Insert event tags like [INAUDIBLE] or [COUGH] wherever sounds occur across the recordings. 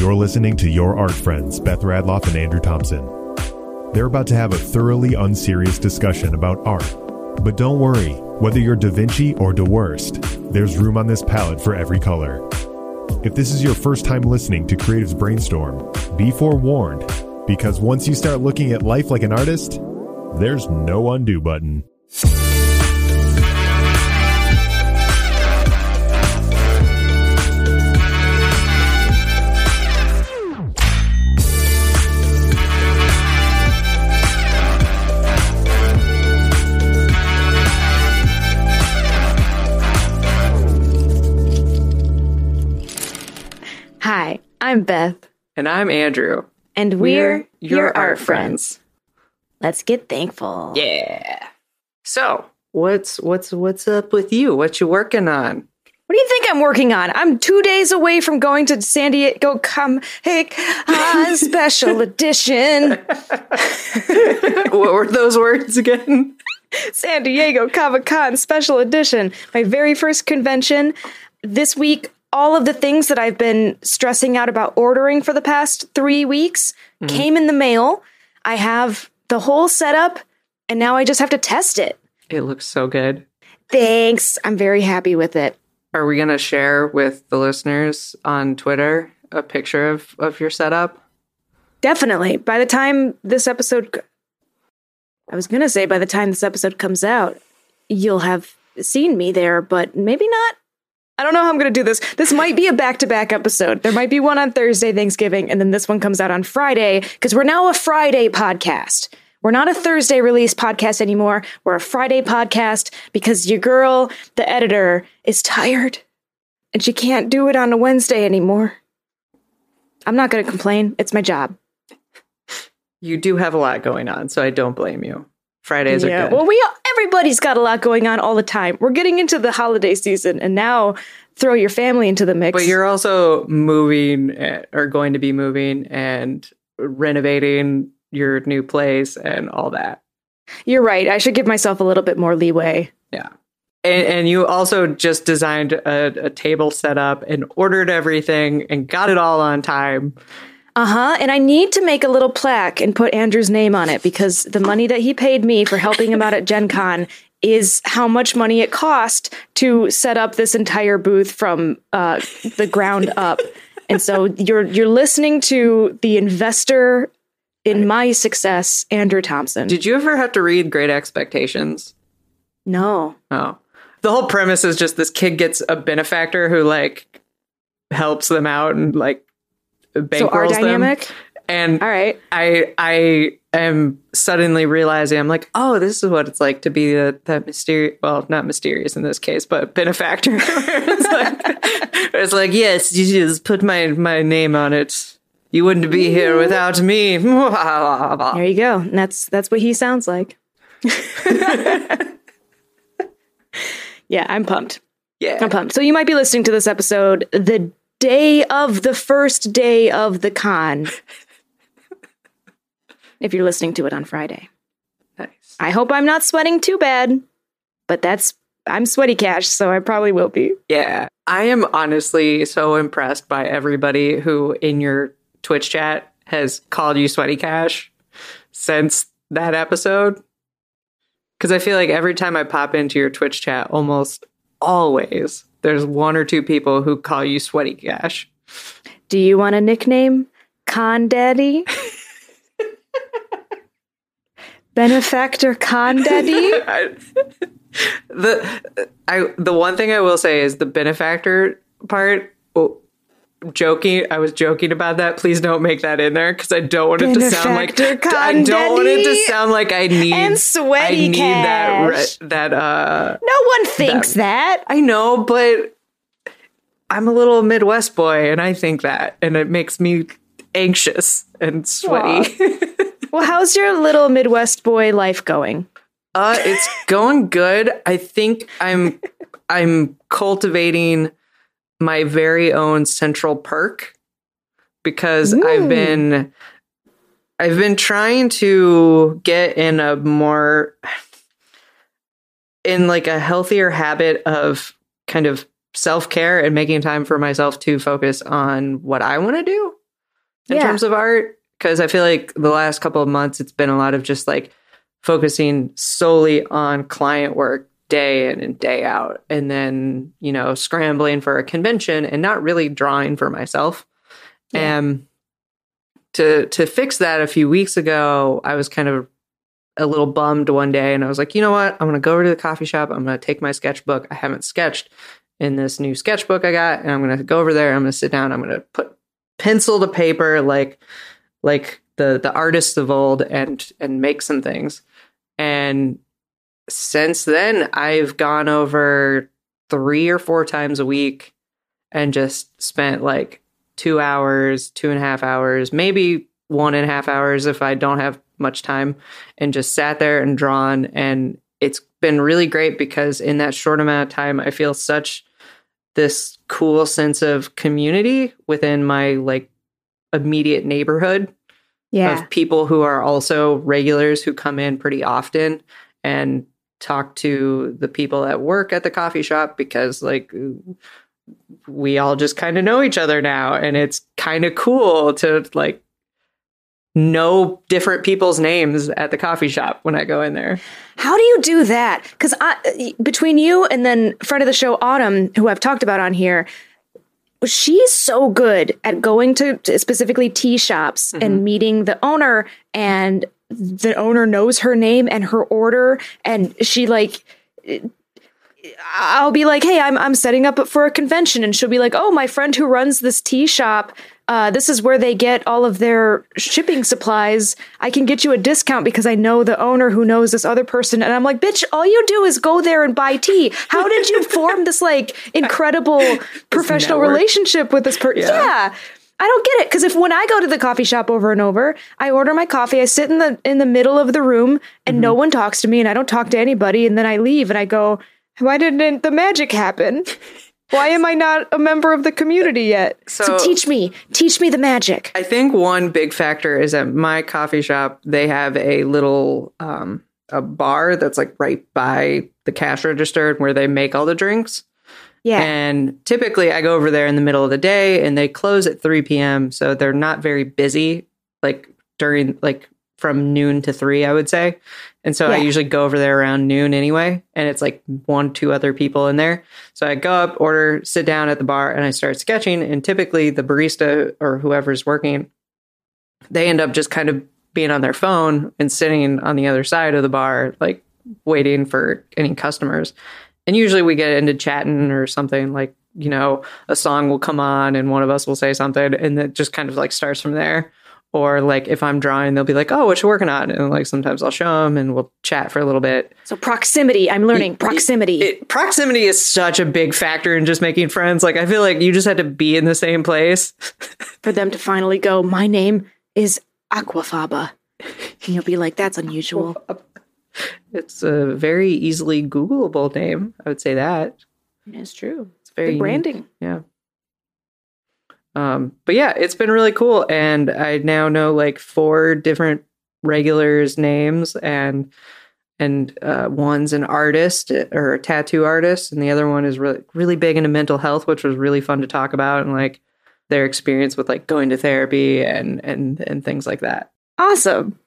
You're listening to Your Art Friends, Beth Radloff and Andrew Thompson. They're about to have a thoroughly unserious discussion about art. But don't worry, whether you're Da Vinci or Da Worst, there's room on this palette for every color. If this is your first time listening to Creatives Brainstorm, be forewarned, because once you start looking at life like an artist, there's no undo button. I'm Beth, And I'm Andrew. and we're, your, art friends. Let's get thankful. Yeah. So, what's what's what's up with you? What you working on? What do you think I'm working on? I'm two days away from going to San Diego Come Hick on [LAUGHS] Special Edition. [LAUGHS] what were those words again? San Diego Comic Con Special Edition. My very first convention. This week, all of the things that I've been stressing out about ordering for the past three weeks mm-hmm. came in the mail. I have the whole setup, and now I just have to test it. It looks so good. Thanks. I'm very happy with it. Are we gonna share with the listeners on Twitter a picture of of your setup? Definitely. By the time this episode, I was going to say by the time this episode comes out, you'll have seen me there, but maybe not. I don't know how I'm going to do this. This might be a back to back episode. There might be one on Thursday, Thanksgiving, and then this one comes out on Friday because we're now a Friday podcast. We're not a Thursday release podcast anymore. We're a Friday podcast because your girl, the editor, is tired and she can't do it on a Wednesday anymore. I'm not going to complain. It's my job. You do have a lot going on, so I don't blame you. Fridays are good. Well, we all, everybody's got a lot going on all the time. We're getting into the holiday season, and now throw your family into the mix. but you're also moving eh, or going to be moving and renovating your new place and all that. You're right. I should give myself a little bit more leeway. Yeah. And, and you also just designed a, a table setup and ordered everything and got it all on time. Uh huh. And I need to make a little plaque and put Andrew's name on it because the money that he paid me for helping him out at Gen Con is how much money it cost to set up this entire booth from uh, the ground up. And so you're you're listening to the investor in my success, Andrew Thompson. Did you ever have to read Great Expectations? no. Oh. The whole premise is just this kid gets a benefactor who like helps them out and like bankrolls So our them. dynamic. And All right. I I am suddenly realizing I'm like, oh, this is what it's like to be that that mysterious. Well, not mysterious in this case, but benefactor. [LAUGHS] it's like, it's like, yes, you just put my my name on it. You wouldn't be here without me. [LAUGHS] There you go. And that's that's what he sounds like. [LAUGHS] yeah, I'm pumped. yeah, I'm pumped. So you might be listening to this episode the day of the first day of the con. if you're listening to it on Friday. nice. I hope I'm not sweating too bad, but that's I'm sweaty cash, so I probably will be. Yeah. I am honestly so impressed by everybody who in your Twitch chat has called you Sweaty Cash since that episode. Because I feel like every time I pop into your Twitch chat, almost always there's one or two people who call you Sweaty Cash. Do you want a nickname? Con Daddy? [LAUGHS] Benefactor Con Daddy? [LAUGHS] The I the one thing I will say is the benefactor part. Oh, joking, I was joking about that. Please don't make that in there because I don't want it to sound like I don't want it to sound like I need and sweaty I need cash. that that uh. No one thinks that. I know, but I'm a little Midwest boy, and I think that, and it makes me anxious and sweaty. [LAUGHS] Well, how's your little Midwest boy life going? Uh, it's going good. I think I'm I'm cultivating my very own central perk because I've been I've been trying to get in a more in like a healthier habit of kind of self-care and making time for myself to focus on what I want to do. in Yeah. terms of art because I feel like the last couple of months it's been a lot of just like focusing solely on client work day in and day out. And then you know scrambling for a convention and not really drawing for myself. Yeah. and to to fix that a few weeks ago i was kind of a little bummed one day and i was like you know what? I'm going to go over to the coffee shop. I'm going to take my sketchbook. I haven't sketched in this new sketchbook i got and i'm going to go over there. I'm going to sit down. I'm going to put pencil to paper like like the the artists of old and and make some things. And since then i've gone over three or four times a week and just spent like two hours two and a half hours maybe one and a half hours if i don't have much time and just sat there and drawn and it's been really great because in that short amount of time i feel such this cool sense of community within my like immediate neighborhood Yeah. of people who are also regulars who come in pretty often and talk to the people at work at the coffee shop because like we all just kind of know each other now and it's kind of cool to like know different people's names at the coffee shop when I go in there. How do you do that? Because I between you and then friend of the show Autumn, who I've talked about on here, she's so good at going to, to specifically tea shops mm-hmm. and meeting the owner, and the owner knows her name and her order, and she like. I'll be like, "Hey, I'm I'm setting up for a convention," and she'll be like, "Oh, my friend who runs this tea shop, uh, this is where they get all of their shipping supplies. I can get you a discount because I know the owner who knows this other person." And I'm like, "Bitch, all you do is go there and buy tea. How did you [LAUGHS] form this like incredible professional network. relationship with this person?" Yeah. yeah. I don't get it because if when I go to the coffee shop over and over, I order my coffee, I sit in the in the middle of the room, and Mm-hmm. no one talks to me, and I don't talk to anybody, and then I leave, and I go, "Why didn't the magic happen? Why am I not a member of the community yet? So, So- teach me, teach me the magic." I think one big factor is at my coffee shop, they have a little um, a bar that's like right by the cash register where they make all the drinks. Yeah, And typically I go over there in the middle of the day and they close at 3 p.m. So they're not very busy, like during like from noon to three, I would say. And so I usually go over there around noon anyway. And it's like one, two other people in there. So I go up, order, sit down at the bar, and I start sketching. And typically the barista or whoever's working, they end up just kind of being on their phone and sitting on the other side of the bar, like waiting for any customers. And usually we get into chatting or something like, you know, a song will come on and one of us will say something and it just kind of like starts from there. Or like if I'm drawing, they'll be like, oh, what you working on? And like sometimes I'll show them and we'll chat for a little bit. so proximity. I'm learning proximity. It, proximity is such a big factor in just making friends. Like I feel like you just had to be in the same place. [LAUGHS] for them to finally go, my name is Aquafaba. And you'll be like, that's unusual. [LAUGHS] It's a very easily Googleable name. I would say that. It's true. It's very Good unique. branding. Yeah. Um, but yeah, it's been really cool. And I now know like four different regulars' names and and uh, one's an artist or a tattoo artist, and the other one is really really big into mental health, which was really fun to talk about and like their experience with like going to therapy and and and things like that. Awesome.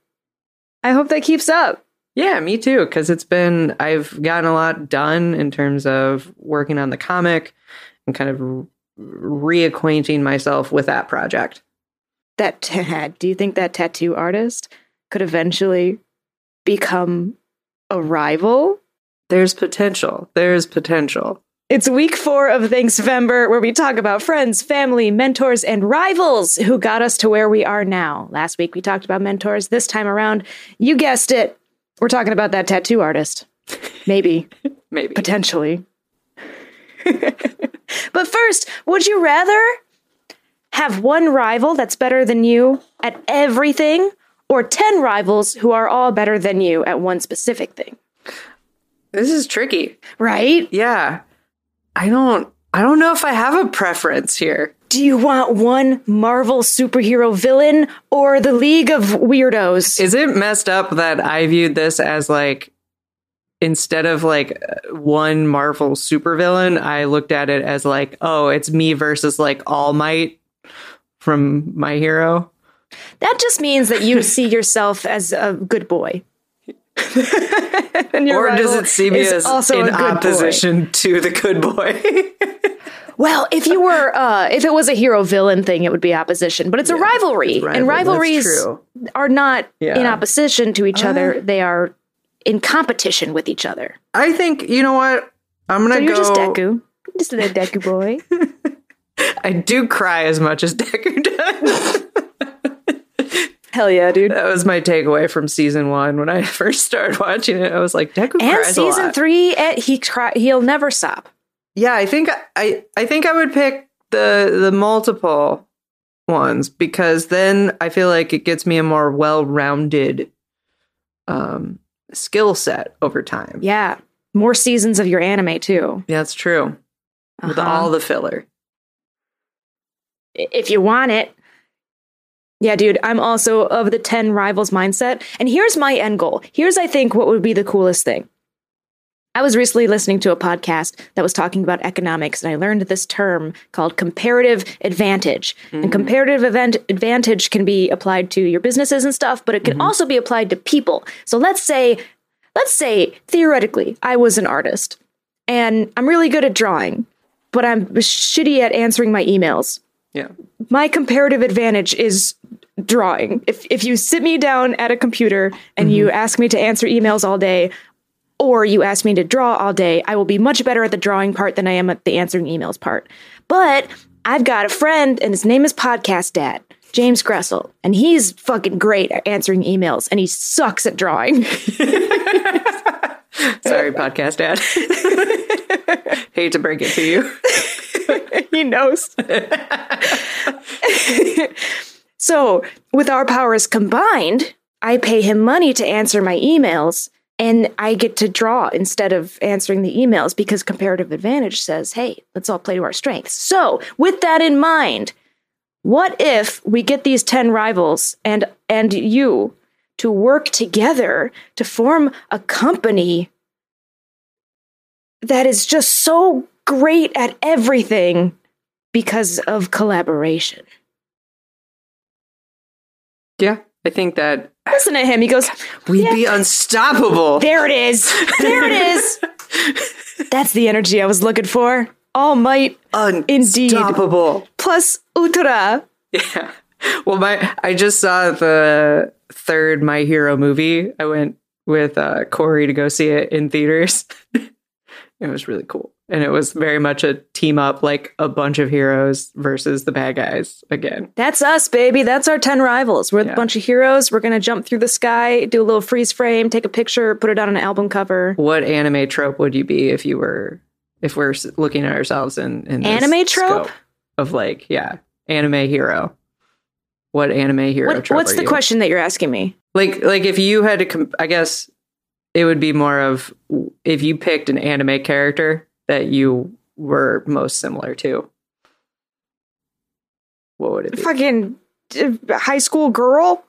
I hope that keeps up. Yeah, me too. Because it's been, I've gotten a lot done in terms of working on the comic and kind of reacquainting myself with that project. That [LAUGHS] do you think that tattoo artist could eventually become a rival? There's potential. There's potential. It's week four of Thanksvember, where we talk about friends, family, mentors, and rivals who got us to where we are now. Last week we talked about mentors. This time around, you guessed it, we're talking about that tattoo artist. Maybe, [LAUGHS] Maybe. potentially. but first, would you rather have one rival that's better than you at everything, or 10 rivals who are all better than you at one specific thing? This is tricky. Right? Yeah. I don't, I don't know if I have a preference here. Do you want one Marvel superhero villain or the League of Weirdos? Is it messed up that I viewed this as like, instead of like one Marvel supervillain, I looked at it as like, oh, it's me versus like All Might from My Hero. That just means that you see yourself as a good boy. [LAUGHS] Or does it see me as also in good boy. opposition to the good boy? [LAUGHS] Well, if you were, uh, if it was a hero villain thing, it would be opposition. But it's a rivalry, it's rival- and rivalries are not Yeah. Uh. in opposition to each other. They are in competition with each other. I think you know what I'm gonna So you're go. just Deku, You're just a Deku boy. [LAUGHS] I do cry as much as Deku [LAUGHS] does. Hell yeah, dude! that was my takeaway from season one when I [LAUGHS] first started watching it. I was like, Deku And cries a season three, eh, he cry, he'll never stop. Yeah, I think I I think I would pick the the multiple ones because then I feel like it gets me a more well-rounded um skill set over time. Yeah, more seasons of your anime too. Yeah, that's true. With Uh-huh. all the filler. if you want it. Yeah, dude, I'm also of the 10 rivals mindset. And here's my end goal. Here's, I think, what would be the coolest thing. I was recently listening to a podcast that was talking about economics, and I learned this term called comparative advantage. And mm-hmm. comparative event- advantage can be applied to your businesses and stuff, but it can mm-hmm. also be applied to people. So let's say, let's say theoretically, I was an artist and I'm really good at drawing, but I'm shitty at answering my emails Yeah. my comparative advantage is drawing. If if you sit me down at a computer and you mm-hmm. ask me to answer emails all day, or you ask me to draw all day, I will be much better at the drawing part than I am at the answering emails part. But I've got a friend, and his name is Podcast Dad, James Gressel, and he's fucking great at answering emails, and he sucks at drawing. [LAUGHS] Sorry, podcast dad. [LAUGHS] Hate to break it to you. [LAUGHS] he knows. so, with our powers combined, I pay him money to answer my emails, and I get to draw instead of answering the emails because comparative advantage says, hey, let's all play to our strengths. So, with that in mind, what if we get these 10 rivals and and you to work together to form a company that is just so great at everything because of collaboration. Yeah, I think that Listen to him. He goes, we'd be unstoppable. There it is. There it is. [LAUGHS] That's the energy I was looking for. All might Indeed. Unstoppable. plus ultra. Yeah. Well, my I just saw the third My Hero movie. I went with uh, Corey to go see it in theaters. [LAUGHS] it was really cool, and it was very much a team up, like a bunch of heroes versus the bad guys again. That's us, baby. That's our 10 rivals. We're Yeah. a bunch of heroes. We're going to jump through the sky, do a little freeze frame, take a picture, put it on an album cover. What anime trope would you be if you were if we're looking at ourselves in, in this Anime trope? of like yeah anime hero? What anime hero What, trope what's the you? question that you're asking me? like like if you had to comp- i guess it would be more of if you picked an anime character that you were most similar to what would it be Fucking uh, high school girl?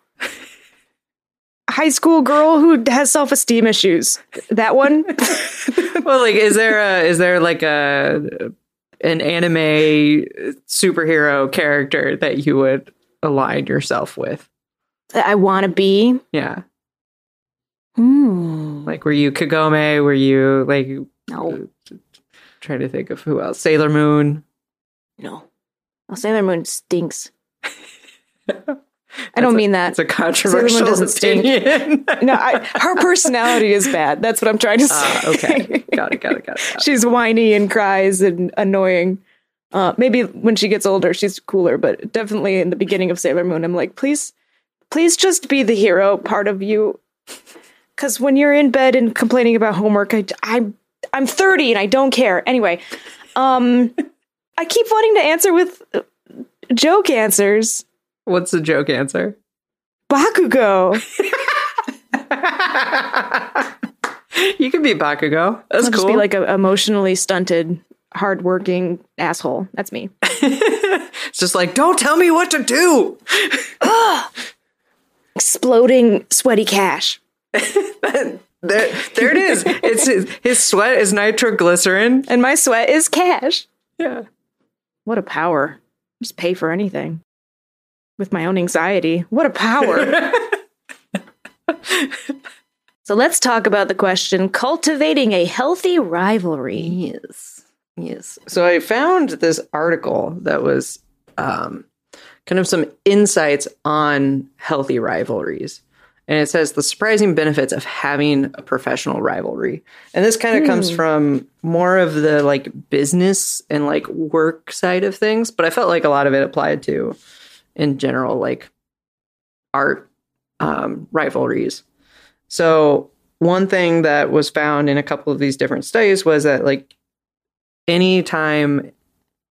high school girl who has self esteem issues. That one? [LAUGHS] well like is there a is there like a an anime superhero character that you would align yourself with I want to be. yeah Hmm. like were you kagome were you like No, trying to think of who else sailor moon no. Oh, Sailor Moon stinks. [LAUGHS] I don't a- mean that. It's a controversial doesn't stink. opinion. [LAUGHS] No, I, her personality is bad. That's what I'm trying to say. Ah, okay. Got it, got it, got it. Got [LAUGHS] she's whiny and cries and annoying. Uh, maybe when she gets older, she's cooler, but definitely in the beginning of Sailor Moon, I'm like, please, please just be the hero part of you. Because when you're in bed and complaining about homework, I, I'm I'm 30 and I don't care. Anyway, um, I keep wanting to answer with uh, joke answers. What's the joke answer? Bakugo. [LAUGHS] you can be Bakugo. That's I'll just cool. be like an emotionally stunted, hardworking asshole. That's me. [LAUGHS] it's just like, don't tell me what to do. [GASPS] Exploding sweaty cash. [LAUGHS] there, there it is. It's his, his sweat is nitroglycerin. And my sweat is cash. Yeah. What a power. Just pay for anything. with my own anxiety. What a power. [LAUGHS] so let's talk about the question cultivating a healthy rivalry. Yes. Yes. So I found this article that was um, kind of some insights on healthy rivalries. And it says the surprising benefits of having a professional rivalry. And this kind of comes from more of the like business and like work side of things, but I felt like a lot of it applied to in general like art um, rivalries. So one thing that was found in a couple of these different studies was that like anytime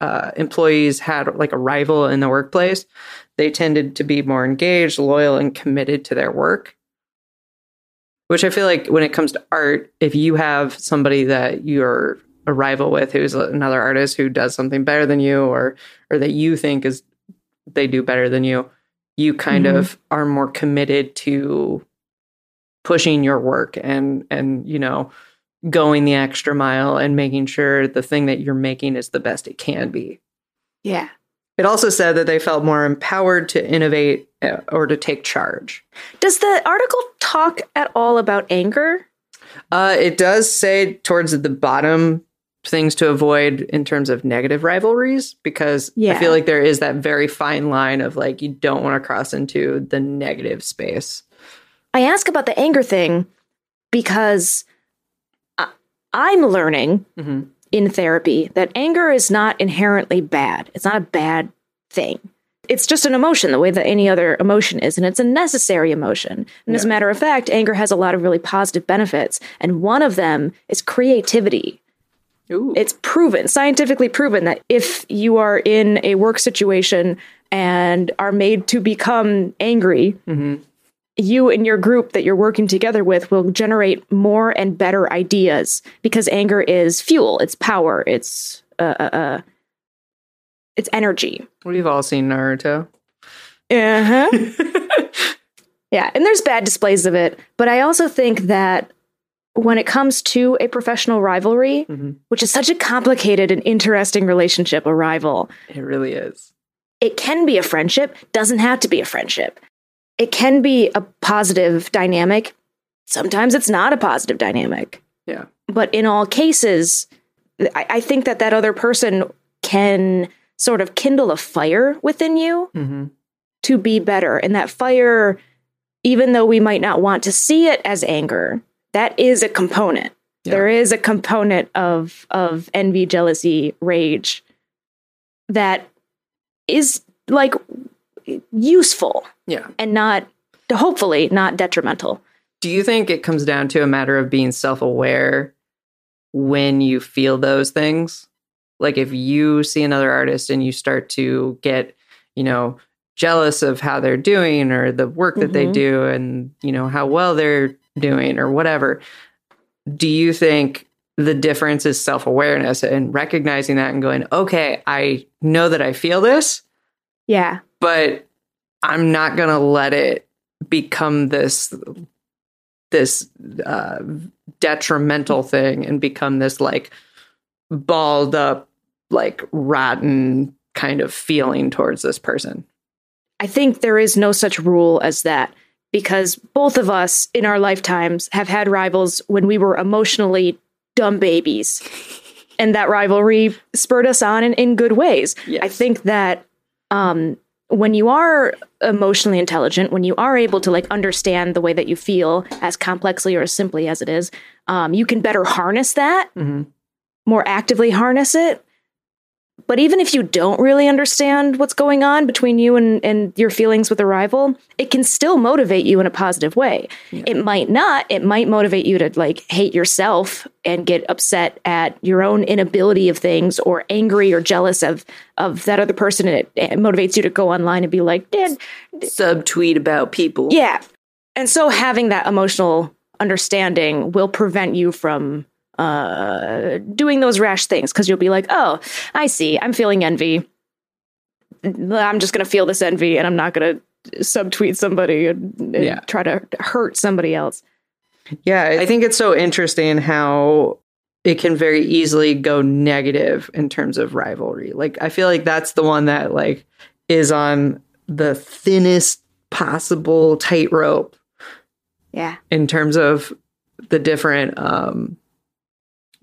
uh, employees had like a rival in the workplace, they tended to be more engaged, loyal, and committed to their work. Which I feel like when it comes to art, if you have somebody that you're a rival with who's another artist who does something better than you or or that you think is they do better than you, you kind Mhm. of are more committed to pushing your work and and you know going the extra mile and making sure the thing that you're making is the best it can be. Yeah. It also said that they felt more empowered to innovate uh, or to take charge. Does the article talk at all about anger? Uh, it does say towards the bottom things to avoid in terms of negative rivalries because I feel like there is that very fine line of like you don't want to cross into the negative space. I ask about the anger thing because I'm learning Mhm. in therapy that anger is not inherently bad. It's not a bad thing. It's just an emotion, the way that any other emotion is, and it's a necessary emotion. And as a matter of fact, anger has a lot of really positive benefits, and one of them is creativity. Ooh. It's proven, scientifically proven, that if you are in a work situation and are made to become angry, Mhm. You and your group that you're working together with will generate more and better ideas because anger is fuel, it's power, it's uh, uh, uh it's energy. We've all seen Naruto. Uh-huh. [LAUGHS] yeah, and there's bad displays of it, but I also think that when it comes to a professional rivalry, Mhm. which is such a complicated and interesting relationship, a rival, It really is. it can be a friendship, doesn't have to be a friendship. It can be a positive dynamic. Sometimes it's not a positive dynamic. Yeah. But in all cases, I, I think that that other person can sort of kindle a fire within you hmm to be better. And that fire, even though we might not want to see it as anger, that is a component. Yeah. There is a component of of envy, jealousy, rage that is like useful Yeah. and not hopefully not detrimental. Do you think it comes down to a matter of being self aware when you feel those things? Like if you see another artist and you start to get, you know, jealous of how they're doing or the work that they Mhm. do and, you know, how well they're doing or whatever, do you think the difference is self awareness and recognizing that and going, okay, I know that I feel this, Yeah. But I'm not gonna let it become this this uh, detrimental thing and become this like balled up, like rotten kind of feeling towards this person. I think there is no such rule as that because both of us in our lifetimes have had rivals when we were emotionally dumb babies. [LAUGHS] And that rivalry spurred us on in, in good ways. Yes. I think that um, when you are emotionally intelligent, when you are able to like understand the way that you feel as complexly or as simply as it is, um, you can better harness that, Mhm. more actively harness it. But even if you don't really understand what's going on between you and, and your feelings with a rival, it can still motivate you in a positive way. It might not. It might motivate you to like hate yourself and get upset at your own inability of things or angry or jealous of of that other person. And it, it motivates you to go online and be like, Dad, Subtweet about people. yeah. And so having that emotional understanding will prevent you from uh doing those rash things because you'll be like, "Oh, I see. I'm feeling envy. I'm just going to feel this envy and I'm not going to subtweet somebody and, and Yeah. try to hurt somebody else." Yeah, I think it's so interesting how it can very easily go negative in terms of rivalry. Like I feel like that's the one that like is on the thinnest possible tightrope Yeah. in terms of the different um,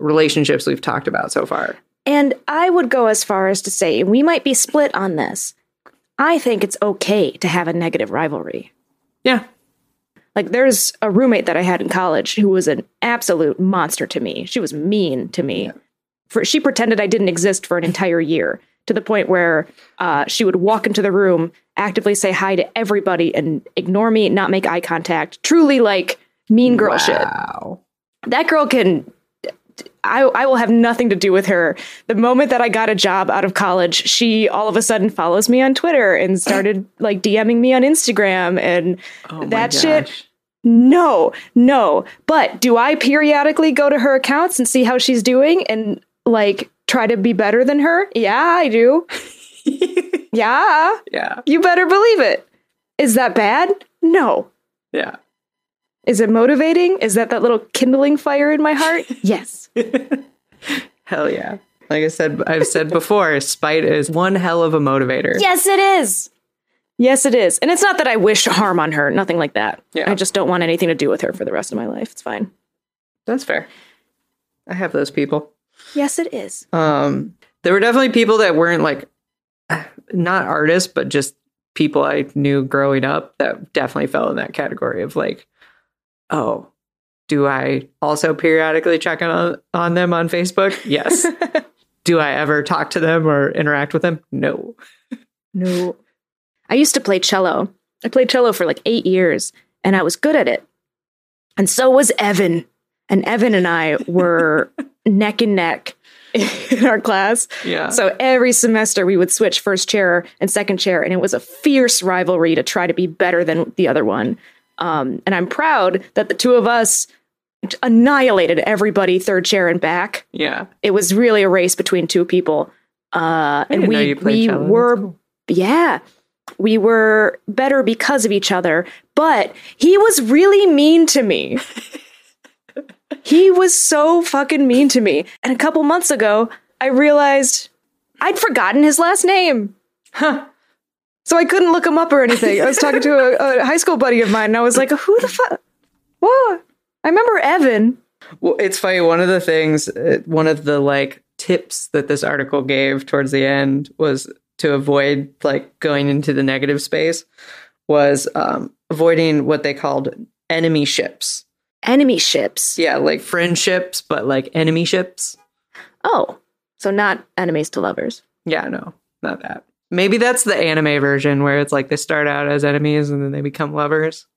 relationships we've talked about so far. And I would go as far as to say we might be split on this. I think it's okay to have a negative rivalry. Yeah. Like there's a roommate that I had in college who was an absolute monster to me. She was mean to me. For she pretended I didn't exist for an entire year to the point where uh, she would walk into the room, actively say hi to everybody, and ignore me, not make eye contact. Truly like mean girl shit. That girl can. I, I will have nothing to do with her. The moment that I got a job out of college, she all of a sudden follows me on Twitter and started [LAUGHS] like DMing me on Instagram and Oh that shit. No, no. But do I periodically go to her accounts and see how she's doing and like try to be better than her? Yeah, I do. [LAUGHS] yeah, Yeah. you better believe it. Is that bad? No. Yeah. Is it motivating? Is that that little kindling fire in my heart? [LAUGHS] yes. [LAUGHS] Hell yeah. Like I said, I've said before, spite is one hell of a motivator. Yes, it is. Yes, it is. And it's not that I wish harm on her, nothing like that. Yeah. I just don't want anything to do with her for the rest of my life. It's fine. That's fair. I have those people. Yes, it is. Um, there were definitely people that weren't like not artists, but just people I knew growing up that definitely fell in that category of like, oh, do I also periodically check on on them on Facebook? Yes. [LAUGHS] do I ever talk to them or interact with them? No. No. I used to play cello. I played cello for like eight years and I was good at it. And so was Evan. And Evan and I were [LAUGHS] neck and neck in our class. Yeah. So every semester we would switch first chair and second chair, and it was a fierce rivalry to try to be better than the other one. Um, and I'm proud that the two of us annihilated everybody third chair and back. yeah. It was really a race between two people. Uh, and we we cello. Were cool. yeah we were better because of each other but he was really mean to me [LAUGHS] he was so fucking mean to me and a couple months ago i realized i'd forgotten his last name Huh. so i couldn't look him up or anything i was talking to a, a high school buddy of mine and i was like who the fuck what i remember evan Well, it's funny. One of the things, uh, one of the like tips that this article gave towards the end was to avoid like going into the negative space was um, avoiding what they called enemy ships. enemy ships Yeah, like friendships, but like enemy ships. oh so not enemies to lovers Yeah, no, not that. Maybe that's the anime version where it's like they start out as enemies and then they become lovers.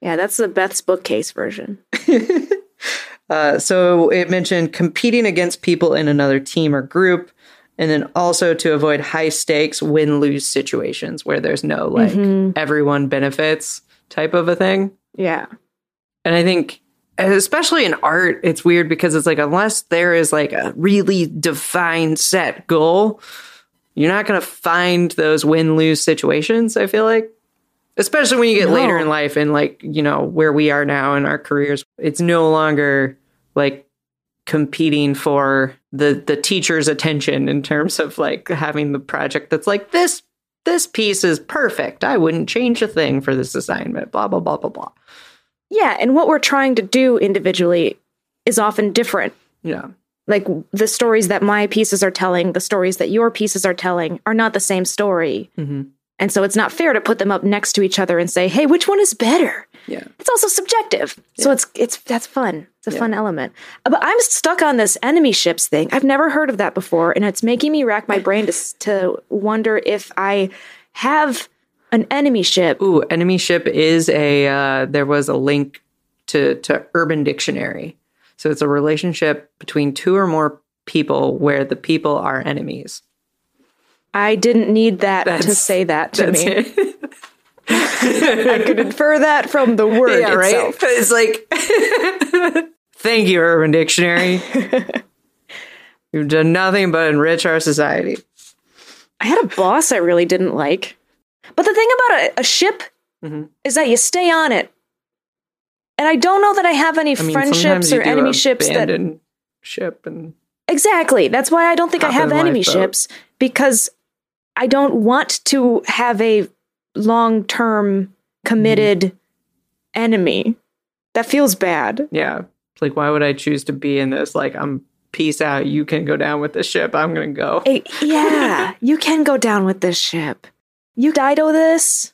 Yeah that's the beth's bookcase version [LAUGHS] Uh, so it mentioned competing against people in another team or group, and then also to avoid high stakes win lose situations where there's no like everyone benefits type of a thing. yeah And I think, especially in art, it's weird because it's like, unless there is like a really defined set goal, you're not going to find those win lose situations, I feel like. Especially when you get No. later in life and like, you know, where we are now in our careers, it's no longer like competing for the the teacher's attention in terms of like having the project that's like this this piece is perfect. I wouldn't change a thing for this assignment. Blah blah blah blah blah. Yeah, and what we're trying to do individually is often different. Yeah. Like the stories that my pieces are telling, the stories that your pieces are telling are not the same story. hmm And so it's not fair to put them up next to each other and say, "Hey, which one is better?" Yeah. It's also subjective. So it's it's that's fun. It's a Yeah. fun element. But I'm stuck on this enemy ships thing. I've never heard of that before and it's making me rack my brain to to wonder if I have an enemy ship. Ooh, enemy ship is a. Uh, there was a link to to Urban Dictionary, so it's a relationship between two or more people where the people are enemies. I didn't need that to say that to me. [LAUGHS] I could infer that from the word yeah, right. itself. It's like, [LAUGHS] thank you, Urban Dictionary. [LAUGHS] You've done nothing but enrich our society. I had a boss I really didn't like. But the thing about a, a ship Mhm. is that you stay on it. And I don't know that I have any I mean, friendships or enemy ships that ship and Exactly. That's why I don't think I have enemy ships because I don't want to have a long term committed enemy. That feels bad. Yeah. It's like, why would I choose to be in this? Like, I'm peace out. You can go down with the ship. I'm going to go. Eh, yeah, [LAUGHS] you can go down with this ship. You Dido this.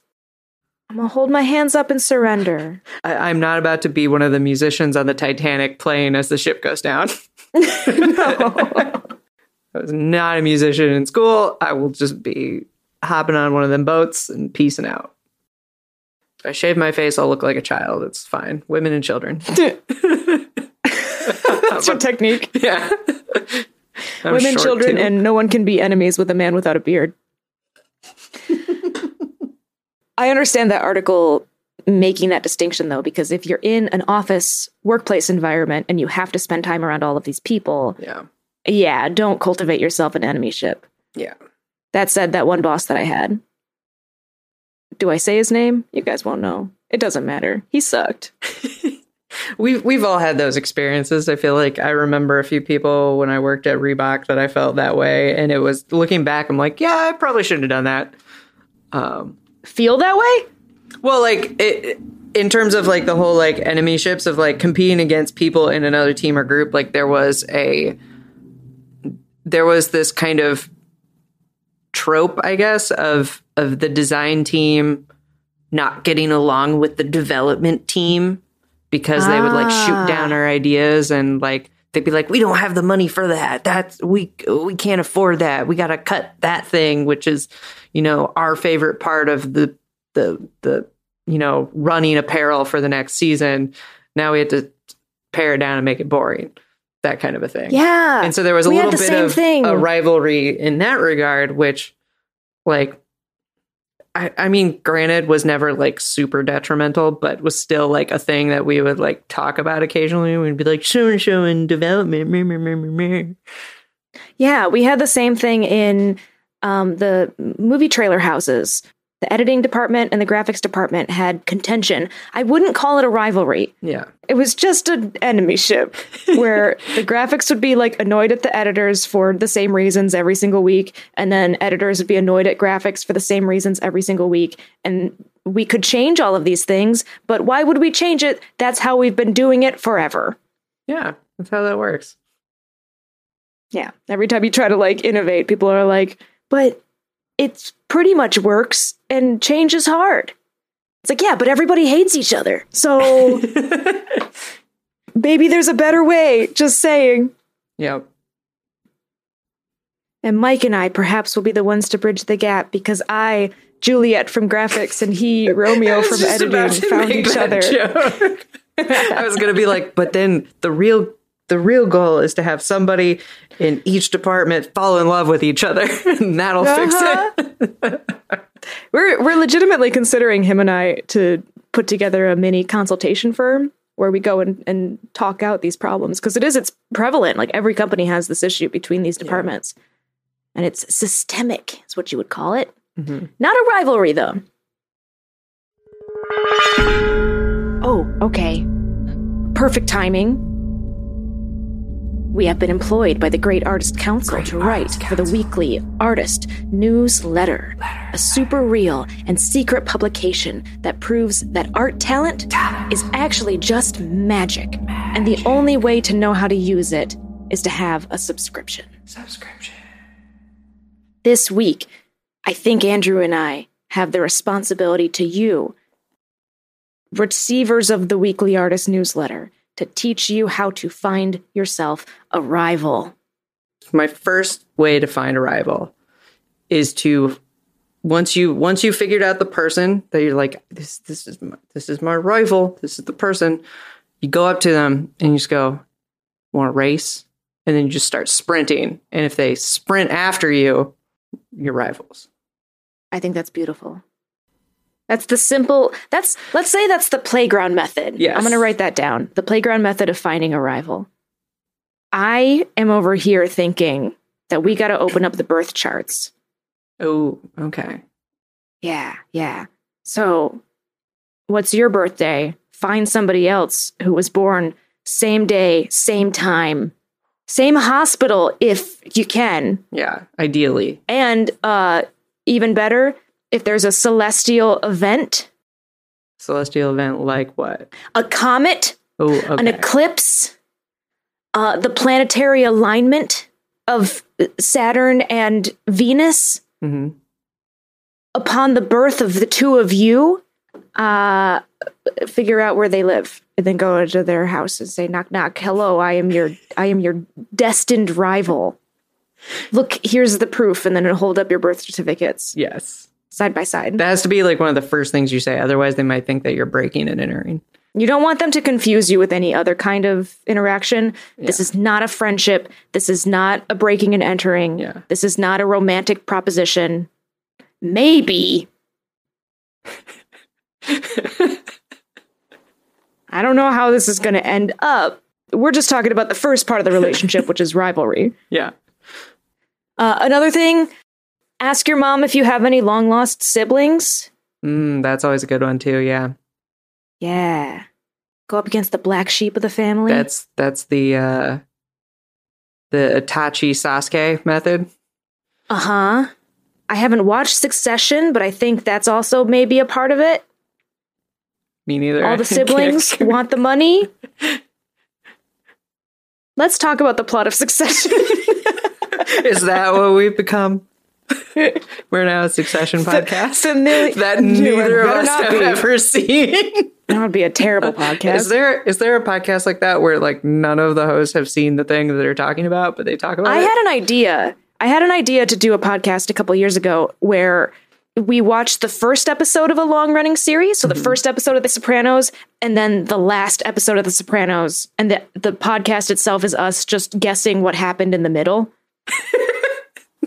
I'm gonna hold my hands up and surrender. I, I'm not about to be one of the musicians on the Titanic playing as the ship goes down. [LAUGHS] [LAUGHS] no. I was not a musician in school. I will just be hopping on one of them boats and peacing out. If I shave my face, I'll look like a child. It's fine. Women and children. [LAUGHS] That's your technique. yeah. [LAUGHS] I'm Women, children, too. and no one can be enemies with a man without a beard. [LAUGHS] I understand that article making that distinction though, because if you're in an office workplace environment and you have to spend time around all of these people, Yeah. Yeah, don't cultivate yourself an enemy ship. Yeah. That said, that one boss that I had. Do I say his name? You guys won't know. It doesn't matter. He sucked. [LAUGHS] We've we've all had those experiences. I feel like I remember a few people when I worked at Reebok that I felt that way, and it was looking back. I'm like, yeah, I probably shouldn't have done that. Um, Feel that way? well, like it, in terms of like the whole like enemy ships of like competing against people in another team or group. Like there was a there was this kind of trope, I guess, of of the design team not getting along with the development team because they would like Ah. shoot down our ideas and like they'd be like, "We don't have the money for that. That's we we can't afford that. We got to cut that thing, which is, you know, our favorite part of the the the you know running apparel for the next season. Now we have to pare it down and make it boring." That kind of a thing. Yeah. And so there was a we little bit of thing. a rivalry in that regard, which, like, I, I mean, granted, was never like super detrimental, but was still like a thing that we would like talk about occasionally. We'd be like, so and so in development. meh, meh, meh, meh, meh." Yeah, we had the same thing in um, the movie trailer houses. The editing department and the graphics department had contention. I wouldn't call it a rivalry. Yeah. It was just an enemy ship [LAUGHS] where the graphics would be like annoyed at the editors for the same reasons every single week, and then editors would be annoyed at graphics for the same reasons every single week. And we could change all of these things, but why would we change it? That's how we've been doing it forever. Yeah. That's how that works. Yeah. Every time you try to like innovate, people are like, but it pretty much works and change is hard. It's like, yeah, but everybody hates each other. So [LAUGHS] maybe there's a better way. Just saying. Yep. And Mike and I perhaps will be the ones to bridge the gap because I, Juliet from graphics, and he, [LAUGHS] Romeo from editing, found each other. [LAUGHS] I was gonna be like, but then the real the real goal is to have somebody in each department fall in love with each other, [LAUGHS] and that'll Uh-huh. fix it. [LAUGHS] We're we're legitimately considering him and I to put together a mini consultation firm where we go and, and talk out these problems because it is it's prevalent. Like every company has this issue between these departments, and it's systemic. Is what you would call it. Mhm. Not a rivalry though. Oh, okay. Perfect timing. We have been employed by the Great Artist Council to write for the weekly Artist Newsletter, a super real and secret publication that proves that art talent is actually just magic, and the only way to know how to use it is to have a subscription. Subscription. This week, I think Andrew and I have the responsibility to you, receivers of the weekly Artist Newsletter, to teach you how to find yourself a rival. My first way to find a rival is to once you once you figured out the person that you're like this this is my, this is my rival this is the person you go up to them and you just go want to race and then you just start sprinting and if they sprint after you you're rivals I think that's beautiful. That's the simple, that's, let's say that's the playground method. Yes. I'm going to write that down. The playground method of finding a rival. I am over here thinking that we got to open up the birth charts. oh okay Yeah, yeah. So, what's your birthday? Find somebody else who was born same day, same time, same hospital if you can. yeah ideally And uh even better, if there's a celestial event, Celestial event like what? a comet, Oh, an eclipse, uh, the planetary alignment of Saturn and Venus hmm upon the birth of the two of you, uh, figure out where they live and then go into their house and say, knock, knock. Hello, I am your, I am your destined rival. Look, here's the proof. And then hold up your birth certificates Yes. Side by side. That has to be like one of the first things you say. Otherwise, they might think that you're breaking and entering. You don't want them to confuse you with any other kind of interaction. This is not a friendship. This is not a breaking and entering. Yeah. This is not a romantic proposition. Maybe. [LAUGHS] I don't know how this is going to end up. We're just talking about the first part of the relationship, [LAUGHS] which is rivalry. Yeah. Uh, another thing ask your mom if you have any long lost siblings. Mm, that's always a good one too. Yeah. Yeah. Go up against the black sheep of the family. That's that's the uh the Itachi Sasuke method. Uh huh. I haven't watched Succession, but I think that's also maybe a part of it. Me neither. All the [LAUGHS] siblings [LAUGHS] want the money. Let's talk about the plot of Succession. [LAUGHS] Is that what we've become? [LAUGHS] We're now a Succession podcast Familiar- that neither of us not have be. ever seen. [LAUGHS] That would be a terrible podcast. Is there is there a podcast like that where like none of the hosts have seen the thing that they're talking about, but they talk about I it? had an idea. I had an idea to do a podcast a couple years ago where we watched the first episode of a long running series. So the mm-hmm. first episode of The Sopranos and then the last episode of The Sopranos. And the, the podcast itself is us just guessing what happened in the middle. [LAUGHS]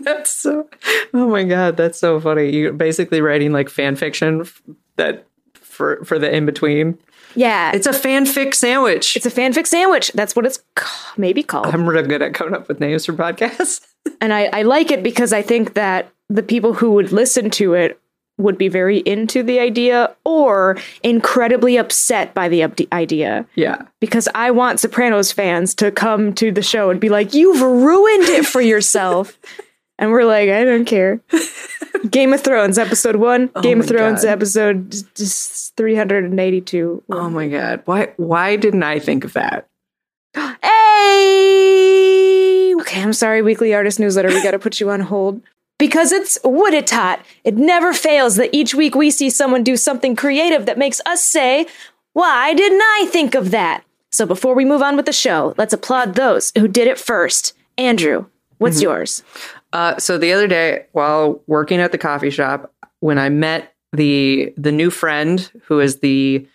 That's so. Oh my god, that's so funny. You're basically writing like fan fiction f- that for for the in between. Yeah. It's a fanfic sandwich. It's a fanfic sandwich. That's what it's ca- maybe called. I'm real good at coming up with names for podcasts. [LAUGHS] and I, I like it because I think that the people who would listen to it would be very into the idea or incredibly upset by the up- idea. yeah. Because I want Sopranos fans to come to the show and be like, You've ruined it for yourself. [LAUGHS] and we're like, I don't care. [LAUGHS] Game of Thrones, episode one. Oh Game of Oh Thrones, God. episode just- just 382. Oh my god. Why why didn't I think of that? [GASPS] Hey! Okay, I'm sorry, Weekly Artist Newsletter. We got to put you on hold. Because it's what it taught. It never fails that each week we see someone do something creative that makes us say, Why didn't I think of that? So before we move on with the show, let's applaud those who did it first. Andrew, what's yours? Uh, so the other day, while working at the coffee shop, when I met the the new friend who is the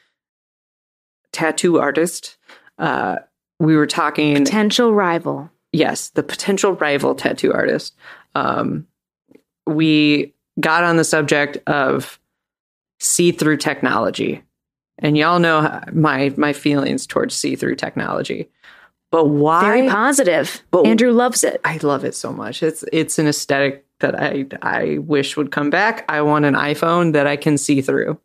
tattoo artist, uh, we were talking. Potential rival. yes, the potential rival tattoo artist. Um, we got on the subject of see through technology, and y'all know my my feelings towards see through technology. But why? Very positive. But- Andrew loves it. I love it so much. It's it's an aesthetic that I I wish would come back. I want an iPhone that I can see through.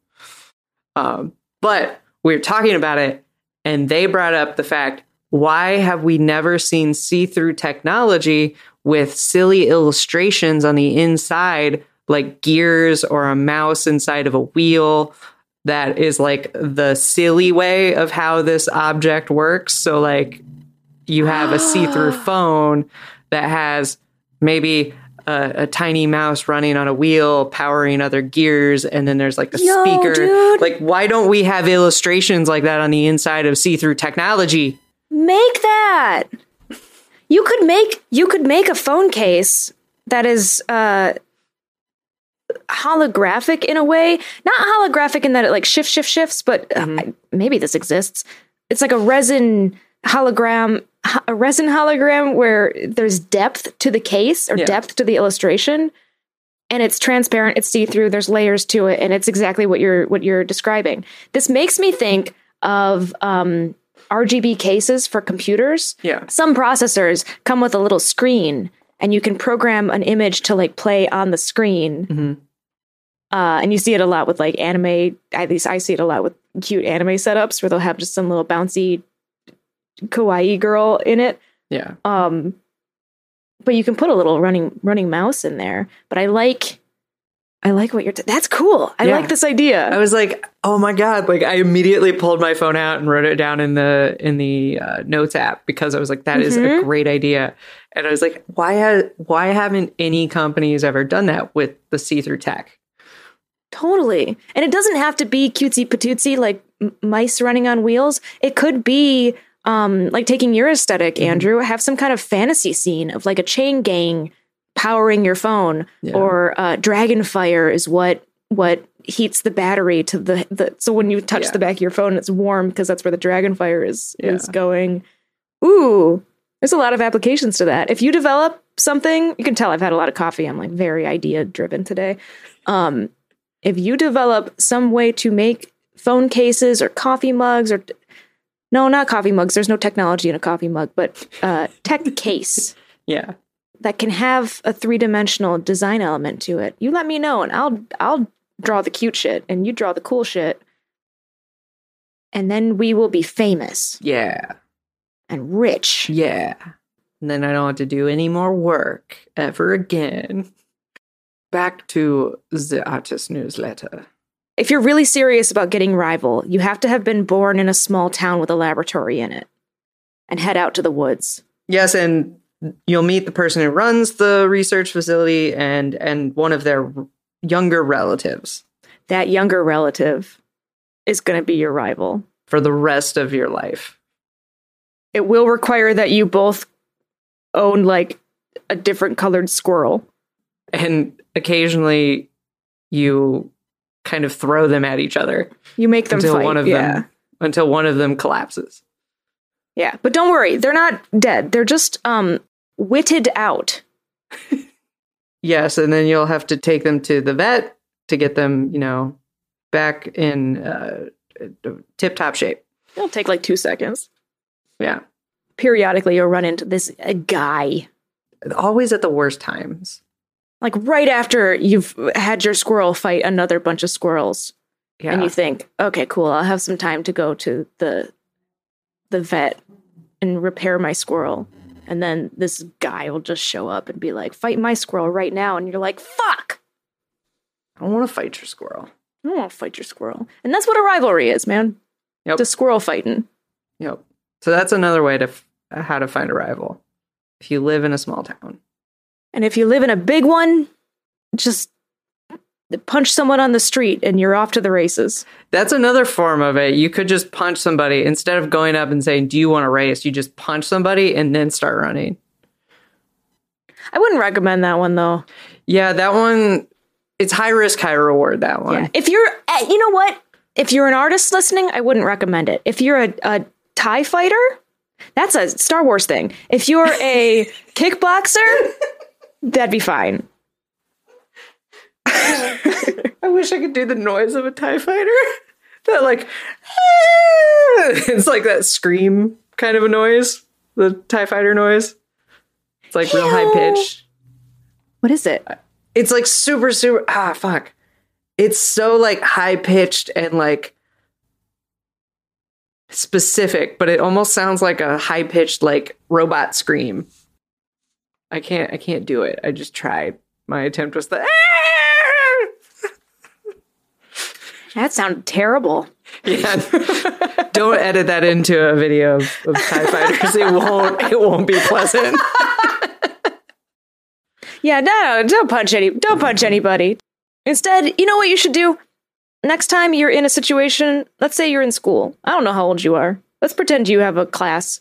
Um, but we're talking about it, and they brought up the fact: why have we never seen see-through technology with silly illustrations on the inside, like gears or a mouse inside of a wheel? That is like the silly way of how this object works. So, like, you have a see-through [GASPS] phone that has maybe a, a tiny mouse running on a wheel powering other gears and then there's like a Yo, speaker dude. like why don't we have illustrations like that on the inside of see-through technology Make that. You could make you could make a phone case that is uh holographic in a way. Not holographic in that it like shift shift shifts, but uh, maybe this exists. It's like a resin hologram a resin hologram where there's depth to the case or Yeah. depth to the illustration and it's transparent, it's see-through, there's layers to it and it's exactly what you're what you're describing. This makes me think of um RGB cases for computers. yeah Some processors come with a little screen and you can program an image to like play on the screen. Mhm. Uh, and you see it a lot with like anime, at least I see it a lot with cute anime setups where they'll have just some little bouncy kawaii girl in it. yeah Um, but you can put a little running running mouse in there. But I like I like what you're. T- That's cool. I Yeah. like this idea. I was like, oh my god! Like I immediately pulled my phone out and wrote it down in the in the uh, notes app because I was like, that is a great idea. And I was like, why ha- why haven't any companies ever done that with the see through tech? Totally. And it doesn't have to be cutesy patootsy like m- mice running on wheels. It could be um, like taking your aesthetic, Andrew, have some kind of fantasy scene of like a chain gang powering your phone Yeah. or uh, dragon fire is what what heats the battery to the, the so when you touch Yeah. the back of your phone it's warm because that's where the dragon fire is is going. Ooh, there's a lot of applications to that. If you develop something, you can tell I've had a lot of coffee. I'm like very idea driven today. Um, if you develop some way to make phone cases or coffee mugs or no, not coffee mugs. There's no technology in a coffee mug, but uh, tech [LAUGHS] case Yeah, that can have a three dimensional design element to it. You let me know, and I'll I'll draw the cute shit, and you draw the cool shit, and then we will be famous yeah, and rich. yeah. And then I don't have to do any more work ever again. Back to the artist newsletter. If you're really serious about getting rival, you have to have been born in a small town with a laboratory in it, and head out to the woods. Yes, and you'll meet the person who runs the research facility and and one of their younger relatives That younger relative is going to be your rival. for the rest of your life. It will require that you both own like a different colored squirrel. And occasionally you kind of throw them at each other You make them until fight. one of yeah. them until one of them collapses. Yeah, but don't worry, they're not dead. They're just um witted out. [LAUGHS] Yes, and then you'll have to take them to the vet to get them, you know, back in uh, tip top shape. It'll take like 2 seconds. Yeah. Periodically you'll run into this guy. Always at the worst times. Like right after you've had your squirrel fight another bunch of squirrels. Yeah. and you think, okay, cool, I'll have some time to go to the the vet and repair my squirrel. And then this guy will just show up and be like, fight my squirrel right now. And you're like, fuck, I don't want to fight your squirrel. I don't want to fight your squirrel. And that's what a rivalry is, man. Yep. The squirrel fighting. Yep. So that's another way to f- how to find a rival. If you live in a small town. And if you live in a big one, just punch someone on the street and you're off to the races. That's another form of it. You could just punch somebody instead of going up and saying, "Do you want to race?" You just punch somebody and then start running. I wouldn't recommend that one though. Yeah, that one it's high risk, high reward that one. Yeah. If you're, eh, you know what? If you're an artist listening, I wouldn't recommend it. If you're a, a TIE fighter, that's a Star Wars thing. If you're a [LAUGHS] kickboxer, that'd be fine. [LAUGHS] I wish I could do the noise of a TIE fighter. [LAUGHS] that like [LAUGHS] it's like that scream kind of a noise. The TIE fighter noise. It's like real high pitch. What is it? It's like super, super ah fuck. It's so like high pitched and like specific, but it almost sounds like a high pitched like robot scream. I can't I can't do it. I just tried. My attempt was the [LAUGHS] That sounded terrible. Yeah. Don't edit that into a video of, of TIE fighters. It won't it won't be pleasant. [LAUGHS] Yeah, no, don't punch any, don't punch anybody. Instead, you know what you should do? Next time you're in a situation, let's say you're in school. I don't know how old you are. Let's pretend you have a class,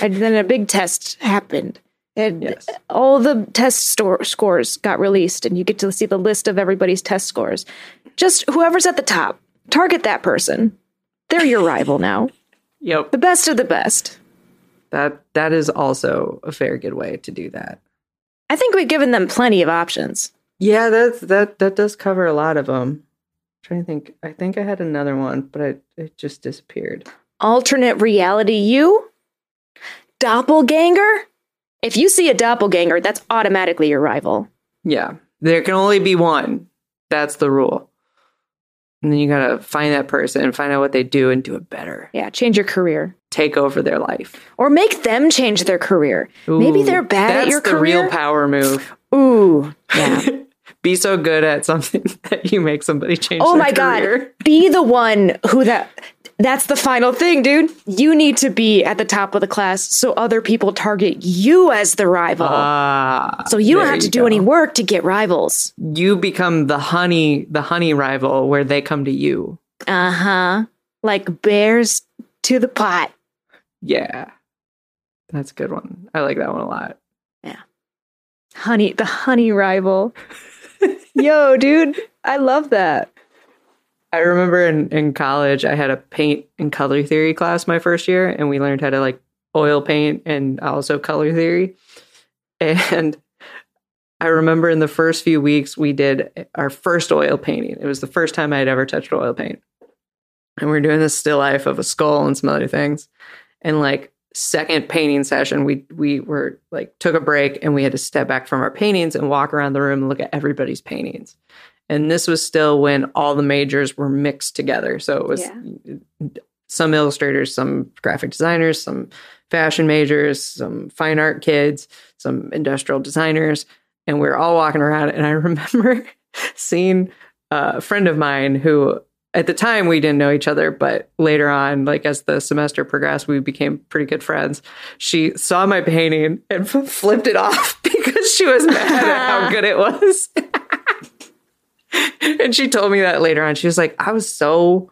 and then a big test happened, and Yes. all the test store scores got released, and you get to see the list of everybody's test scores. Just whoever's at the top, target that person. They're your rival now. Yep. The best of the best. That that is also a fair good way to do that. I think we've given them plenty of options. Yeah, that's that that does cover a lot of them. trying to think. I think I had another one, but it it just disappeared. alternate reality you? Doppelganger? If you see a doppelganger, that's automatically your rival. Yeah. There can only be one. That's the rule. And then you gotta find that person and find out what they do and do it better. Yeah, change your career. Take over their life. Or make them change their career. Maybe they're bad at that's your the career. real power move. Ooh, [LAUGHS] yeah. be so good at something [LAUGHS] that you make somebody change. Oh my career. god. Be the one who that that's the final thing, dude. You need to be at the top of the class so other people target you as the rival. Ah, so you don't have to do go. any work to get rivals. You become the honey, the honey rival, where they come to you. Uh-huh. Like bears to the pot. Yeah, that's a good one. I like that one a lot. Yeah. Honey, the honey rival. [LAUGHS] Yo, dude, I love that. I remember in, in college, I had a paint and color theory class my first year, and we learned how to like oil paint and also color theory. And [LAUGHS] I remember in the first few weeks, we did our first oil painting. It was the first time I had ever touched oil paint. And we were doing this still life of a skull and some other things. And like second painting session, we we were like took a break and we had to step back from our paintings and walk around the room and look at everybody's paintings. And this was still when all the majors were mixed together. So it was some illustrators, some graphic designers, some fashion majors, some fine art kids, some industrial designers, and we're all walking around. And I [LAUGHS] remember seeing a friend of mine who, at the time, we didn't know each other, but later on, like as the semester progressed, we became pretty good friends. She saw my painting and [LAUGHS] flipped it off [LAUGHS] because she was mad at how good it was. [LAUGHS] and she told me that later on. She was like, I was so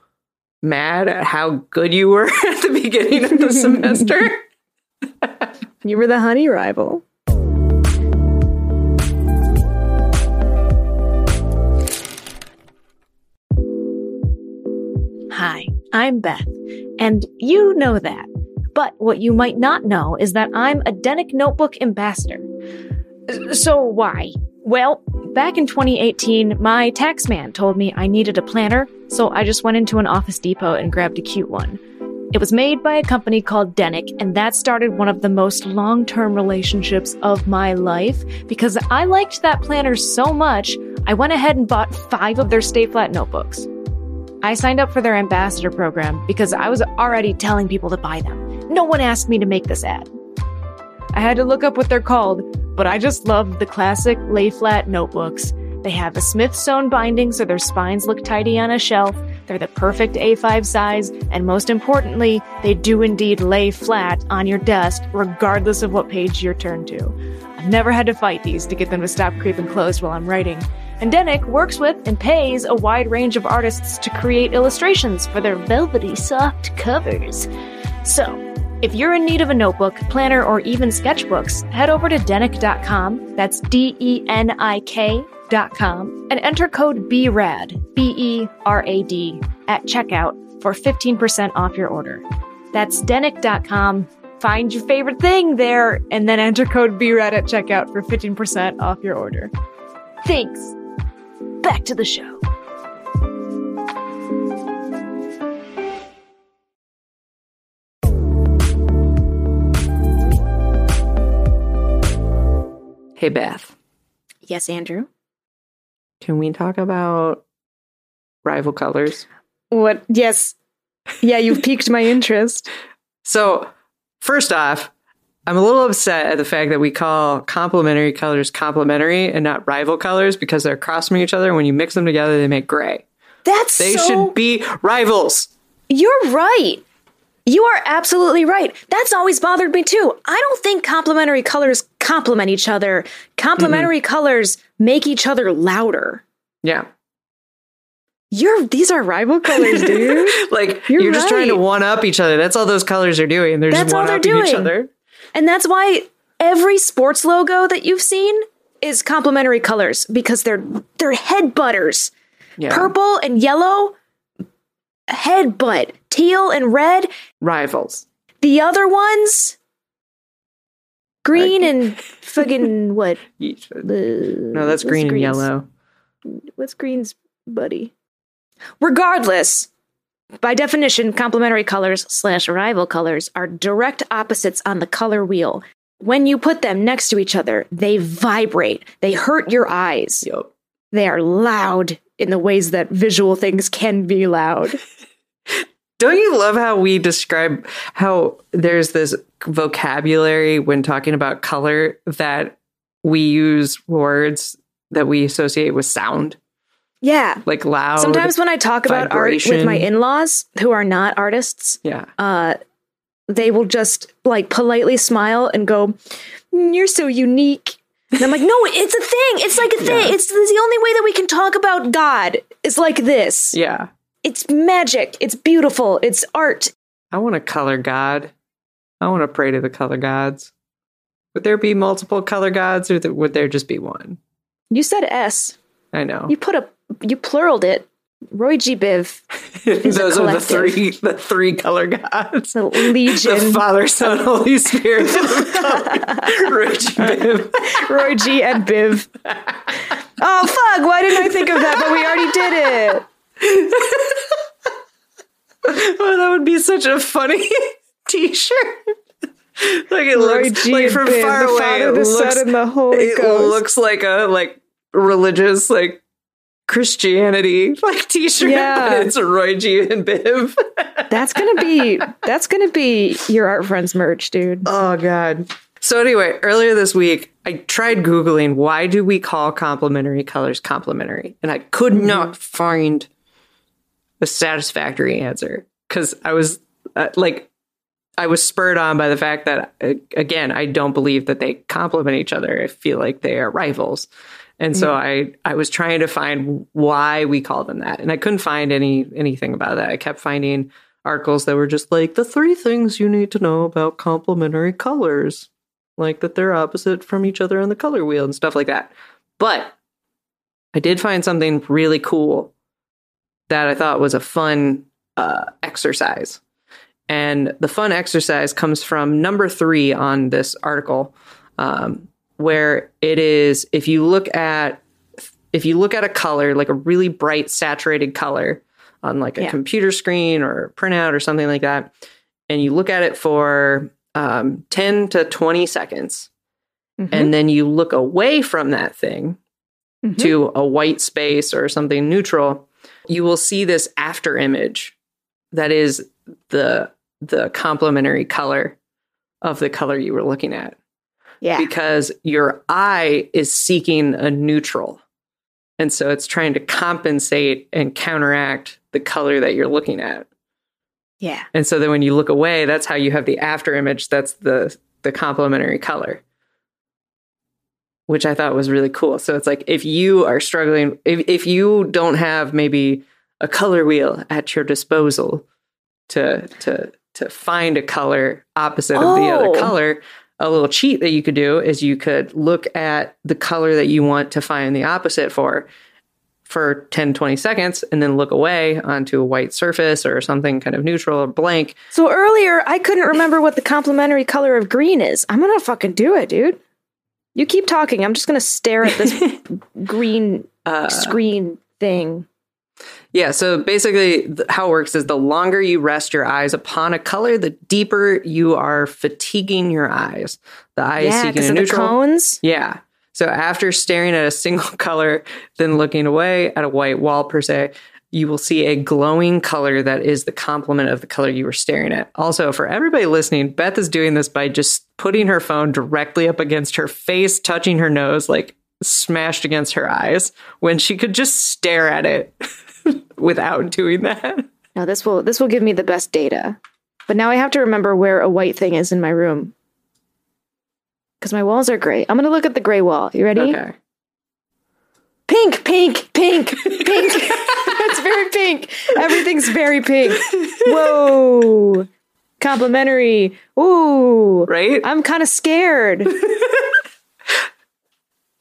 mad at how good you were [LAUGHS] at the beginning of the semester. [LAUGHS] You were the honey rival. Hi, I'm Beth, and you know that. But what you might not know is that I'm a Denik Notebook ambassador. So why? Well, back in 2018, my tax man told me I needed a planner, so I just went into an Office Depot and grabbed a cute one. It was made by a company called Denik, and that started one of the most long term relationships of my life because I liked that planner so much, I went ahead and bought five of their Stay Flat notebooks. I signed up for their ambassador program because I was already telling people to buy them. No one asked me to make this ad. I had to look up what they're called, but I just love the classic lay flat notebooks. They have a Smyth sewn binding so their spines look tidy on a shelf. They're the perfect A5 size, and most importantly, they do indeed lay flat on your desk, regardless of what page you're turned to. I've never had to fight these to get them to stop creeping closed while I'm writing. And Denik works with and pays a wide range of artists to create illustrations for their velvety soft covers. So, if you're in need of a notebook, planner, or even sketchbooks, head over to denik.com. That's D E N I K.com and enter code BERAD, B E R A D, at checkout for 15% off your order. That's denik.com. Find your favorite thing there and then enter code BERAD at checkout for 15% off your order. Thanks. Back to the show. Hey, Beth, Yes, Andrew. can we talk about rival colors? What? Yes. Yeah, you've piqued my interest. [LAUGHS] So, first off, I'm a little upset at the fact that we call complementary colors complementary and not rival colors because they're across from each other. When you mix them together, they make gray. That's They so. should be rivals. You're right. You are absolutely right. That's always bothered me too. I don't think complementary colors complement each other. Complementary mm-hmm. colors make each other louder. Yeah. You're these are rival colors, [LAUGHS] dude. like You're you're, just trying to one up each other. That's all those colors are doing. They're That's just one upping each other. and that's why every sports logo that you've seen is complementary colors because they're they're head butters. Yeah. Purple and yellow head headbutt. Teal and red. Rivals. The other ones green Like- and [LAUGHS] fucking what? No, that's green and yellow. What's green's buddy? Regardless, by definition, complementary colors slash rival colors are direct opposites on the color wheel. When you put them next to each other, they vibrate. They hurt your eyes. Yep. They are loud in the ways that visual things can be loud. [LAUGHS] Don't you love how we describe how there's this vocabulary when talking about color that we use words that we associate with sound, Yeah. like loud. Sometimes when I talk about art with my in-laws who are not artists, yeah, uh, they will just like politely smile and go, "Mm, "You're so unique." And I'm like, "No, it's a thing. It's like a thing. Yeah. It's, it's the only way that we can talk about God. Is like this. yeah. It's magic. It's beautiful. It's art. I want to color God. I want to pray to the color gods. Would there be multiple color gods, or th- would there just be one? You said S. I know. You put a you pluraled it. Roy G. Biv, [LAUGHS] a Those are the three, the three color gods. the legion. The Legion, Father, Son, Holy Spirit. [LAUGHS] Roy G. Biv. Roy G. and Biv. [LAUGHS] Oh fuck! Why didn't I think of that? But we already did it. [LAUGHS] Oh, that would be such a funny [LAUGHS] T-shirt. like it Roy looks G. like from Biv, far the away. Father, it the looks, Son, and the Holy it Ghost. looks like a like religious like Christianity like T-shirt, Yeah. but it's a Roy G and Biv. [LAUGHS] That's gonna be that's gonna be your art friends merch, dude. Oh god. So anyway, earlier this week, I tried googling why do we call complementary colors complementary, and I could mm-hmm. not find a satisfactory answer because I was uh, like, I was spurred on by the fact that uh, again, I don't believe that they complement each other. I feel like they are rivals. And so I, I was trying to find why we call them that, and I couldn't find any anything about that. I kept finding articles that were just like the three things you need to know about complementary colors, like that they're opposite from each other on the color wheel and stuff like that. But I did find something really cool that I thought was a fun uh, exercise. And the fun exercise comes from number three on this article, um, where it is if you look at if you look at a color like a really bright saturated color on like a Yeah. computer screen or printout or something like that, and you look at it for um, ten to twenty seconds, Mhm. and then you look away from that thing Mhm. to a white space or something neutral, you will see this after image that is the the complementary color of the color you were looking at yeah. because your eye is seeking a neutral. And so it's trying to compensate and counteract the color that you're looking at. Yeah. And so then when you look away, that's how you have the after image. That's the the complementary color, which I thought was really cool. So it's like if you are struggling, if if you don't have maybe a color wheel at your disposal to to to find a color opposite of the Oh. other color, a little cheat that you could do is you could look at the color that you want to find the opposite for for 10 20 seconds and then look away onto a white surface or something kind of neutral or blank So earlier I couldn't remember what the complementary color of green is. I'm gonna fucking do it, dude. You keep talking. I'm just gonna stare at this [LAUGHS] green uh, screen thing. yeah so basically how it works is the longer you rest your eyes upon a color the deeper you are fatiguing your eyes the eye is yeah, seeking because a neutral cones. Yeah. So after staring at a single [LAUGHS] color, then looking away at a white wall per se, you will see a glowing color that is the complement of the color you were staring at. Also, for everybody listening, Beth is doing this by just putting her phone directly up against her face, touching her nose, like smashed against her eyes, when she could just stare at it [LAUGHS] without doing that. Now this will this will give me the best data. But now I have to remember where a white thing is in my room. Because my walls are gray. I'm gonna look at the gray wall. You ready? Okay. Pink, pink, pink, pink. [LAUGHS] it's very pink. Everything's very pink. Whoa. Complimentary. Ooh. Right? I'm kind of scared. [LAUGHS]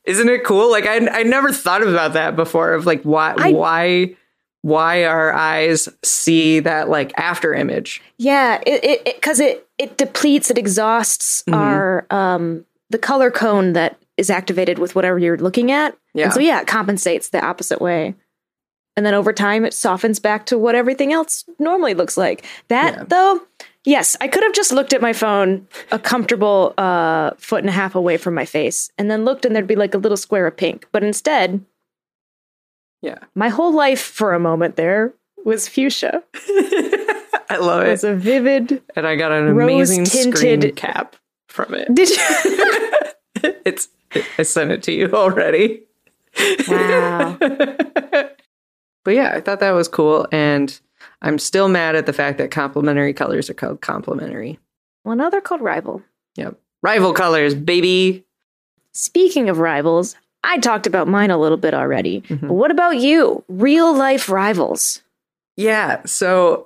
Isn't it cool? Like I I never thought about that before of like why I- why why our eyes see that like after image. Yeah, it it because it, it depletes, it exhausts Mhm. our um the color cone that is activated with whatever you're looking at. Yeah. And so yeah, it compensates the opposite way. And then over time it softens back to what everything else normally looks like. That Yeah. though, yes, I could have just looked at my phone a comfortable uh foot and a half away from my face and then looked and there'd be like a little square of pink. But instead, Yeah. my whole life for a moment there was fuchsia. [LAUGHS] I love It It was a vivid And I got an amazing Rose-tinted- cap from it. Did you [LAUGHS] it's I sent it to you already. Wow. [LAUGHS] but yeah, I thought that was cool. And I'm still mad at the fact that complementary colors are called complementary. Well, now they're called rival. Yep. Rival colors, baby. Speaking of rivals, I talked about mine a little bit already. Mhm. But what about you? Real life rivals. Yeah. So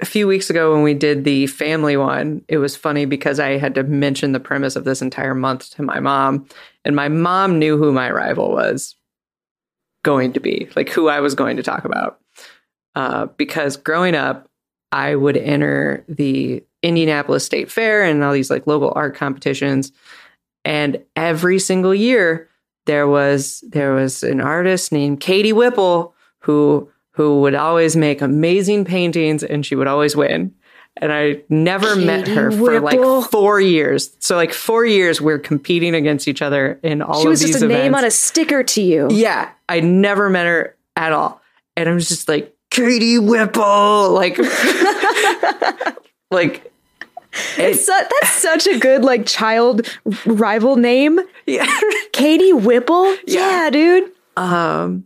a few weeks ago when we did the family one, it was funny because I had to mention the premise of this entire month to my mom. And my mom knew who my rival was going to be, like who I was going to talk about. Uh, because growing up, I would enter the Indianapolis State Fair and all these like local art competitions. And every single year there was there was an artist named Katie Whipple who who would always make amazing paintings and she would always win. And I never met her for Whipple. like four years. So like four years we're competing against each other in all she of these events. She was just a events. name on a sticker to you. Yeah, I never met her at all, and I was just like Katie Whipple, like, [LAUGHS] like, su- that's such a good like child rival name. yeah, [LAUGHS] Katie Whipple. Yeah. Yeah, dude. um,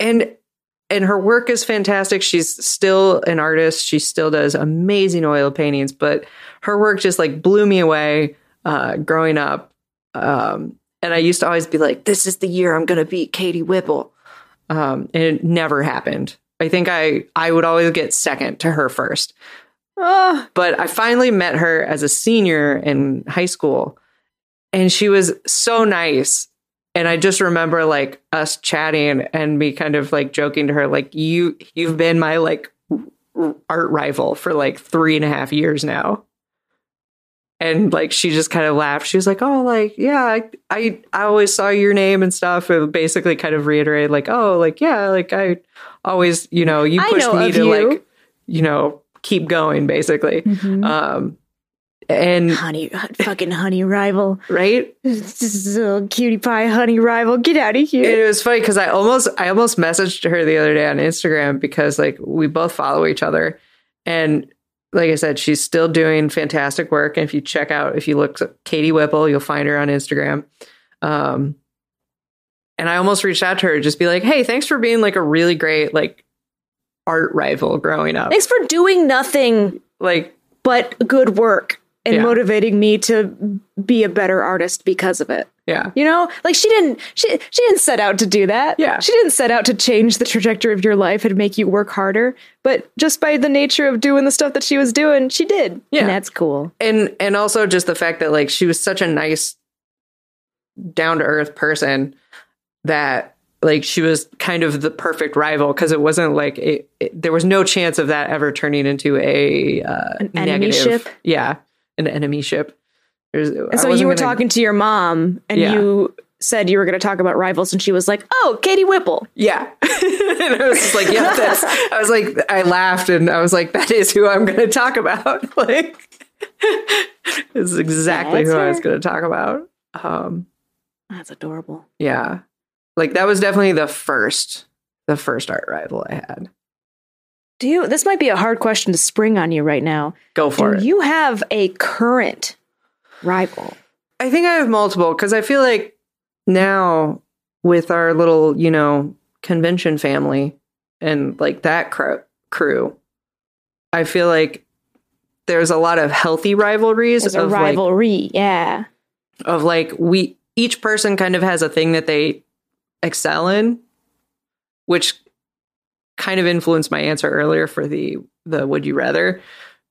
and and her work is fantastic. She's still an artist. She still does amazing oil paintings, but her work just like blew me away uh, growing up. Um, and I used to always be like, "This is the year I'm going to beat Katie Whipple," um, and it never happened. I think I I would always get second to her first. Oh, but I finally met her as a senior in high school and she was so nice. And I just remember like us chatting and me kind of like joking to her, like, you, you've been my like art rival for like three and a half years now. And like she just kind of laughed. She was like, "Oh, like yeah, I I, I always saw your name and stuff." And basically, kind of reiterated, like, "Oh, like yeah, like I always, you know, you pushed know me to you." like, you know, keep going, basically." Mhm. Um, and honey, fucking honey rival. right, This is a little cutie pie honey rival. Get out of And here. it was funny because I almost, I almost messaged her the other day on Instagram because like we both follow each other, and like I said, she's still doing fantastic work. And if you check out, if you look at Katie Whipple, you'll find her on Instagram. Um, and I almost reached out to her, just be like, "Hey, thanks for being like a really great like art rival growing up. Thanks for doing nothing Like, but good work and Yeah. motivating me to be a better artist because of it. yeah, You know, like she didn't she she didn't set out to do that. Yeah. She didn't set out to change the trajectory of your life and make you work harder. But just by the nature of doing the stuff that she was doing, she did. Yeah. And that's cool. and and also just the fact that like she was such a nice down to earth person that like she was kind of the perfect rival because it wasn't like it, it- there was no chance of that ever turning into a uh, An negative enemyship? yeah an enemy ship There's- And so you were gonna- talking to your mom and Yeah. you said you were going to talk about rivals and she was like, "Oh, Katie Whipple." yeah [LAUGHS] and I was just like yeah that's I was like I laughed and I was like that is who I'm going to talk about [LAUGHS] like this is exactly who I was going to talk about um That's adorable. Yeah. Like that was definitely the first the first art rival I had. Do you this might be a hard question to spring on you right now. Go for Do it. you have a current rival? I think I have multiple cuz I feel like now with our little, you know, convention family and like that crew, crew I feel like there's a lot of healthy rivalries As a of like rivalry, yeah. of like we each person kind of has a thing that they excel in which kind of influenced my answer earlier for the the would you rather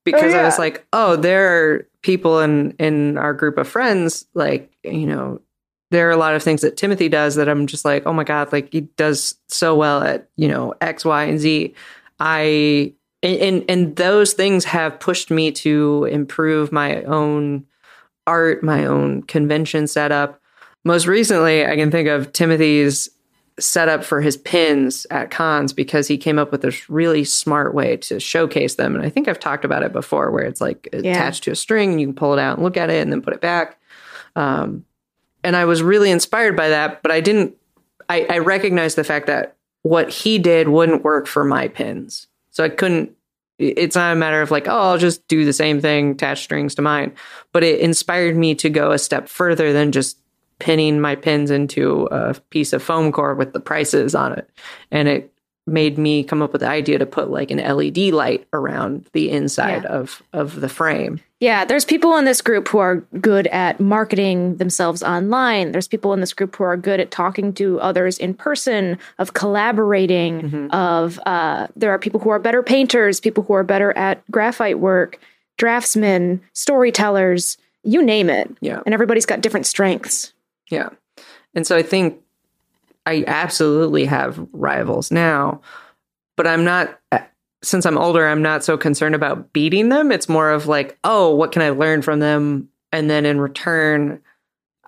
because i was like oh there are people in in our group of friends like you know there are a lot of things that timothy does that i'm just like oh my god like he does so well at you know x y and z i and and, and those things have pushed me to improve my own art, my own convention setup. Most recently, I can think of Timothy's setup for his pins at cons because he came up with this really smart way to showcase them. And I think I've talked about it before where it's like attached to a string and you can pull it out and look at it and then put it back. Um, and I was really inspired by that, but I didn't, I, I recognized the fact that what he did wouldn't work for my pins. So I couldn't, it's not a matter of like, oh, I'll just do the same thing, attach strings to mine but it inspired me to go a step further than just pinning my pins into a piece of foam core with the prices on it. And it made me come up with the idea to put like an LED light around the inside Yeah. of of the frame. Yeah, there's people in this group who are good at marketing themselves online. There's people in this group who are good at talking to others in person, of collaborating, of uh, there are people who are better painters, people who are better at graphite work, draftsmen, storytellers, you name it. Yeah. And everybody's got different strengths. Yeah. And so I think I absolutely have rivals now, but I'm not, uh, since I'm older, I'm not so concerned about beating them. It's more of like, oh, what can I learn from them? And then in return,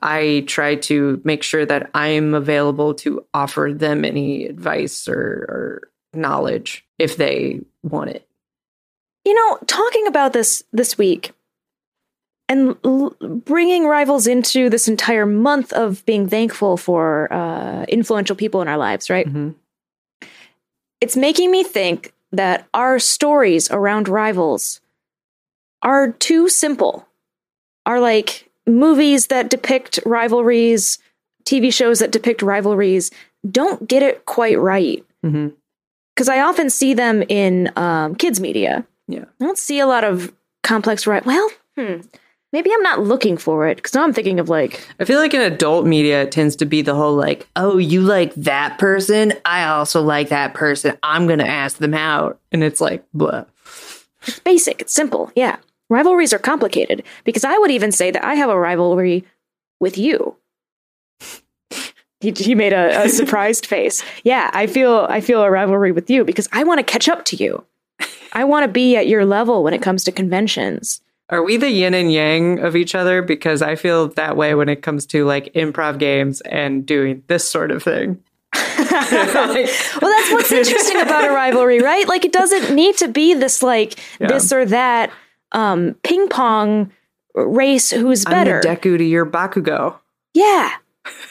I try to make sure that I'm available to offer them any advice or, or knowledge if they want it. You know, talking about this this week and l- bringing rivals into this entire month of being thankful for uh, influential people in our lives, right? Mhm. It's making me think that our stories around rivals are too simple. Are like movies that depict rivalries, TV shows that depict rivalries don't get it quite right. Because I often see them in um, kids' media. Yeah. I don't see a lot of complex right. Well, hmm. Maybe I'm not looking for it because now I'm thinking of like, I feel like in adult media, it tends to be the whole like, oh, you like that person? I also like that person. I'm going to ask them out. And it's like, blah. it's basic, it's simple. Yeah. Rivalries are complicated because I would even say that I have a rivalry with you. He, he made a, a surprised [LAUGHS] face. Yeah, I feel I feel a rivalry with you because I want to catch up to you. I want to be at your level when it comes to conventions. Are we the yin and yang of each other? Because I feel that way when it comes to like improv games and doing this sort of thing. [LAUGHS] [LAUGHS] Well, that's what's interesting about a rivalry, right? Like it doesn't need to be this like this or that um ping pong race who's better. Deku to your Bakugo. Yeah.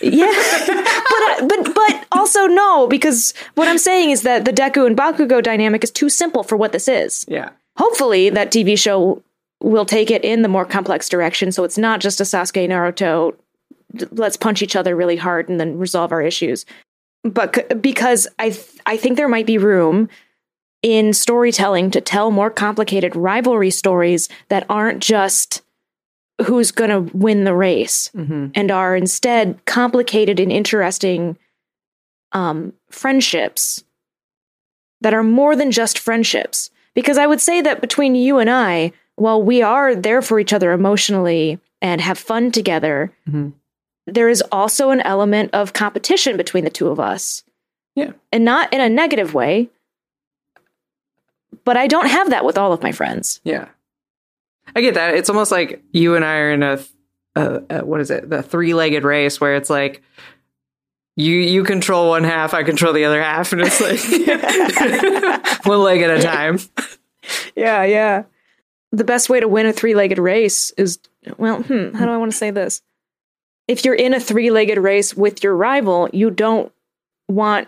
Yeah. [LAUGHS] but uh, but but also no because what I'm saying is that the Deku and Bakugo dynamic is too simple for what this is. Yeah. Hopefully that TV show will take it in the more complex direction so it's not just a Sasuke Naruto let's punch each other really hard and then resolve our issues. But c- because I th- I think there might be room in storytelling to tell more complicated rivalry stories that aren't just who's going to win the race hmm and are instead complicated and interesting um, friendships that are more than just friendships. Because I would say that between you and I, while we are there for each other emotionally and have fun together, Mhm. there is also an element of competition between the two of us. Yeah. And not in a negative way. But I don't have that with all of my friends. Yeah. I get that. It's almost like you and I are in a, a, a what is it? The three-legged race where it's like you you control one half, I control the other half, and it's like [LAUGHS] [LAUGHS] one leg at a time. Yeah, yeah. The best way to win a three legged race is, well, hmm, how do I want to say this? If you're in a three legged race with your rival, you don't want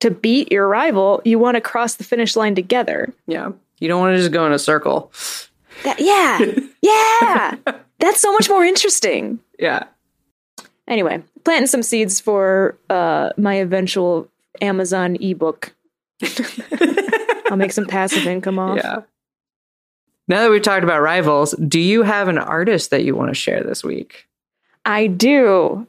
to beat your rival. You want to cross the finish line together. Yeah. You don't want to just go in a circle. That, yeah, [LAUGHS] yeah. That's so much more interesting. Yeah. Anyway, planting some seeds for uh, my eventual Amazon ebook. [LAUGHS] I'll make some passive income off. Yeah. Now that we've talked about rivals, do you have an artist that you want to share this week? I do.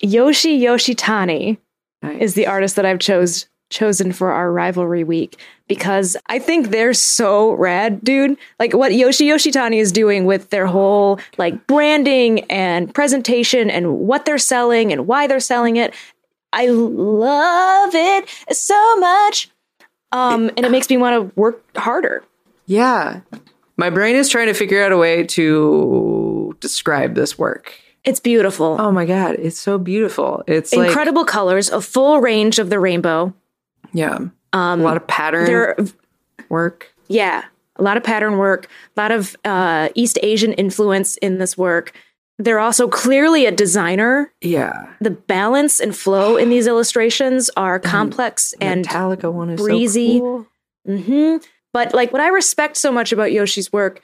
Yoshi Yoshitani Nice. is the artist that I've chose chosen for our rivalry week because I think they're so rad, dude. Like what Yoshi Yoshitani is doing with their whole like branding and presentation and what they're selling and why they're selling it. I love it so much. Um, and it makes me want to work harder. Yeah. My brain is trying to figure out a way to describe this work. It's beautiful. Oh my god, it's so beautiful. It's like Incredible colors, a full range of the rainbow. yeah, Um, a lot of pattern They're work. Yeah, a lot of pattern work, a lot of uh, East Asian influence in this work. They're also clearly a designer. Yeah. The balance and flow in these illustrations are complex and Metallica one is breezy. So cool. hmm But like what I respect so much about Yoshi's work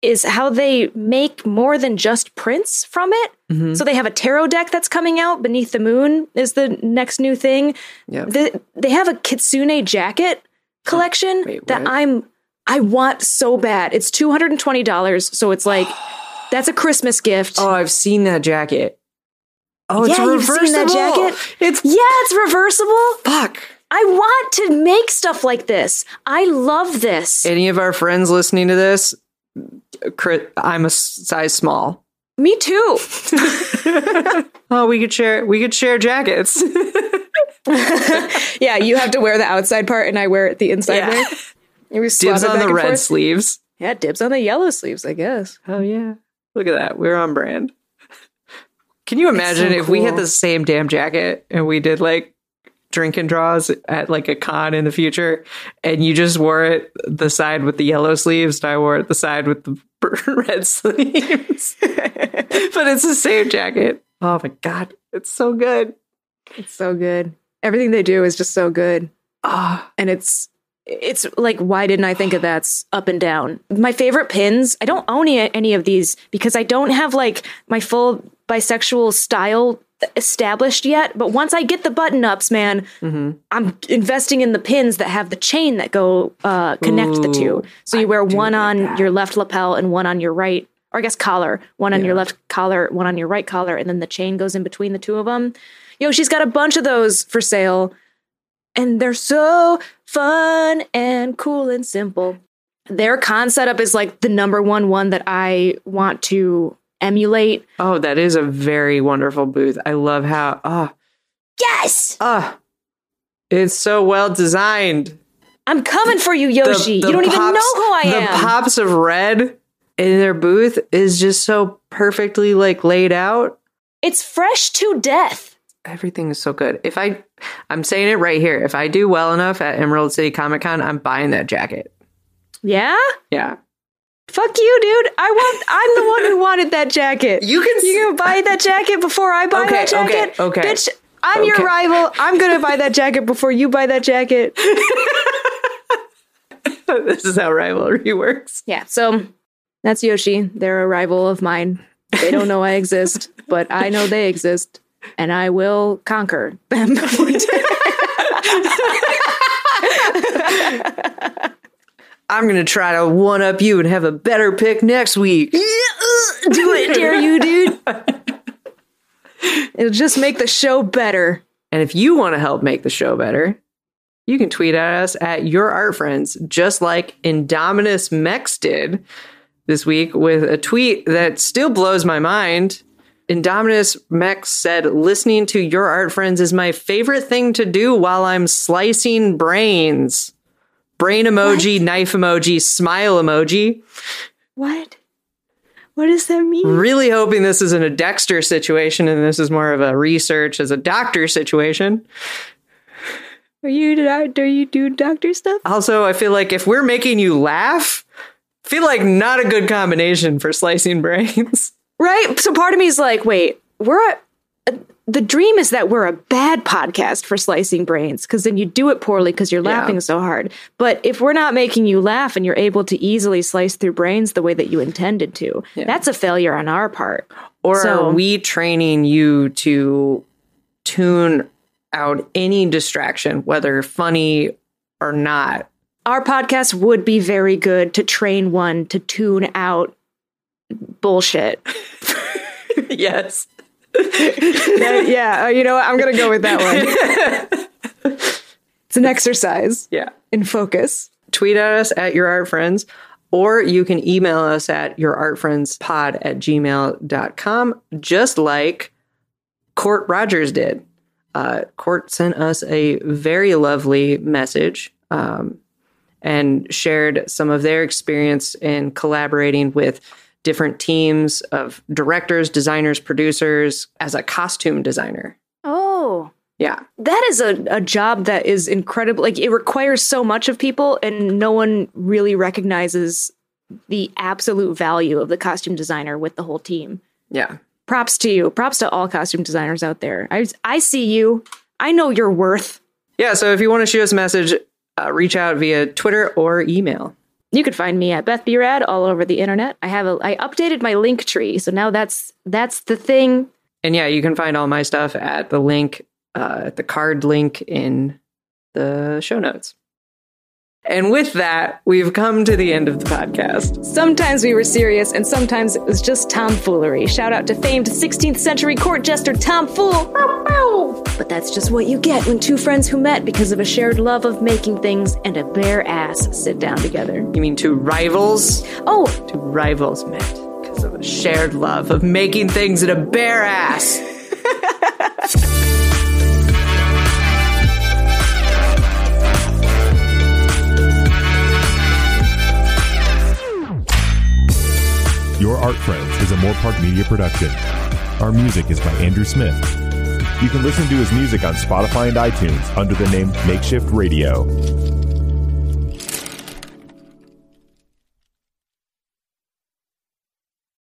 is how they make more than just prints from it. Mhm. So they have a tarot deck that's coming out. Beneath the Moon is the next new thing. Yep. The, they have a kitsune jacket collection Wait, that? I'm I want so bad. It's two hundred and twenty dollars. So it's like [GASPS] that's a Christmas gift. Oh, I've seen that jacket. Oh, it's Yeah, you've reversible. seen that jacket? It's Yeah, it's reversible. fuck. I want to make stuff like this. I love this. Any of our friends listening to this, I'm a size small. Me too. [LAUGHS] [LAUGHS] oh, we could share. We could share jackets. [LAUGHS] yeah, you have to wear the outside part, and I wear it the inside Yeah. way. And we swap Dibs on the red forth. sleeves. Yeah, dibs on the yellow sleeves, I guess. Oh yeah, look at that. We're on brand. Can you imagine so if we had the same damn jacket and we did like drinking draws at like a con in the future, and you just wore it the side with the yellow sleeves, and I wore it the side with the [LAUGHS] red sleeves, [LAUGHS] but it's the same jacket. Oh my god, it's so good. It's so good. Everything they do is just so good. Ah, and it's it's like why didn't i think of that's up and down my favorite pins i don't own any of these because i don't have like my full bisexual style established yet but once i get the button ups man mhm. i'm investing in the pins that have the chain that go uh connect the two so you wear one on that. your left lapel and one on your right or i guess collar one on your left collar one on your right collar and then the chain goes in between the two of them Yoshi's got a bunch of those for sale and they're so fun and cool and simple. Their con setup is like the number one one that I want to emulate. Oh, that is a very wonderful booth. I love how ah Yes, ah, it's so well designed. I'm coming for you, Yoshi. the you don't even know who I am. the pops of red in their booth is just so perfectly like laid out. it's fresh to death. Everything is so good. If I, I'm saying it right here. If I do well enough at Emerald City Comic Con, I'm buying that jacket. Yeah, Yeah, fuck you, dude. I want. I'm the one who wanted that jacket. you can. You gonna buy that jacket before I buy Okay, that jacket? okay, okay. Bitch, I'm your rival. I'm gonna buy that jacket before you buy that jacket. [LAUGHS] this is how rivalry [LAUGHS] works. Yeah, so that's Yoshi. They're a rival of mine. They don't know I exist, but I know they exist, and I will conquer them. [LAUGHS] I'm gonna try to one up you and have a better pick next week. Uh, do it, dare you, dude. [LAUGHS] It'll just make the show better. And if you want to help make the show better, you can tweet at us at your art friends, just like Indominus Mex did this week with a tweet that still blows my mind. Indominus Mex said, listening to your art friends is my favorite thing to do while I'm slicing brains. Brain emoji, knife emoji, smile emoji. What? What does that mean? Really hoping this isn't a Dexter situation and this is more of a research as a doctor situation. Are you do you do doctor stuff? Also, I feel like if we're making you laugh, feel like not a good combination for slicing brains. Right. So part of me is like, wait, we're the dream is that we're a bad podcast for slicing brains because then you do it poorly because you're Yeah. laughing so hard. But if we're not making you laugh and you're able to easily slice through brains the way that you intended to, that's a failure on our part. Or So- are we training you to tune out any distraction, whether funny or not? Our podcast would be very good to train one to tune out bullshit. [LAUGHS] yes. Yeah, uh, you know what? I'm going to go with that one. [LAUGHS] it's an exercise Yeah. in focus. Tweet at us at your art friends, or you can email us at your art friends pod at gmail.com, just like Court Rogers did. Uh, Court sent us a very lovely message um, and shared some of their experience in collaborating with different teams of directors, designers, producers as a costume designer. Oh. Yeah. That is a, a job that is incredible. Like it requires so much of people, and no one really recognizes the absolute value of the costume designer with the whole team. Yeah. Props to you. Props to all costume designers out there. I I see you. I know your worth. Yeah. So if you want to shoot us a message, uh, reach out via Twitter or email. You can find me at Beth B. All over the internet. I have a I updated my link tree, so now that's that's the thing. And yeah, you can find all my stuff at the link, uh, the card link in the show notes. And with that, we've come to the end of the podcast. Sometimes we were serious, and sometimes it was just tomfoolery. Shout out to famed 16th century court jester Tom Fool. But that's just what you get when two friends who met because of a shared love of making things and a bare ass sit down together. You mean two rivals? Oh, Two rivals met because of a shared love of making things and a bare ass. [LAUGHS] Your Art Friends is a Moore Park Media production. Our music is by Andrew Smith. You can listen to his music on Spotify and iTunes under the name Makeshift Radio.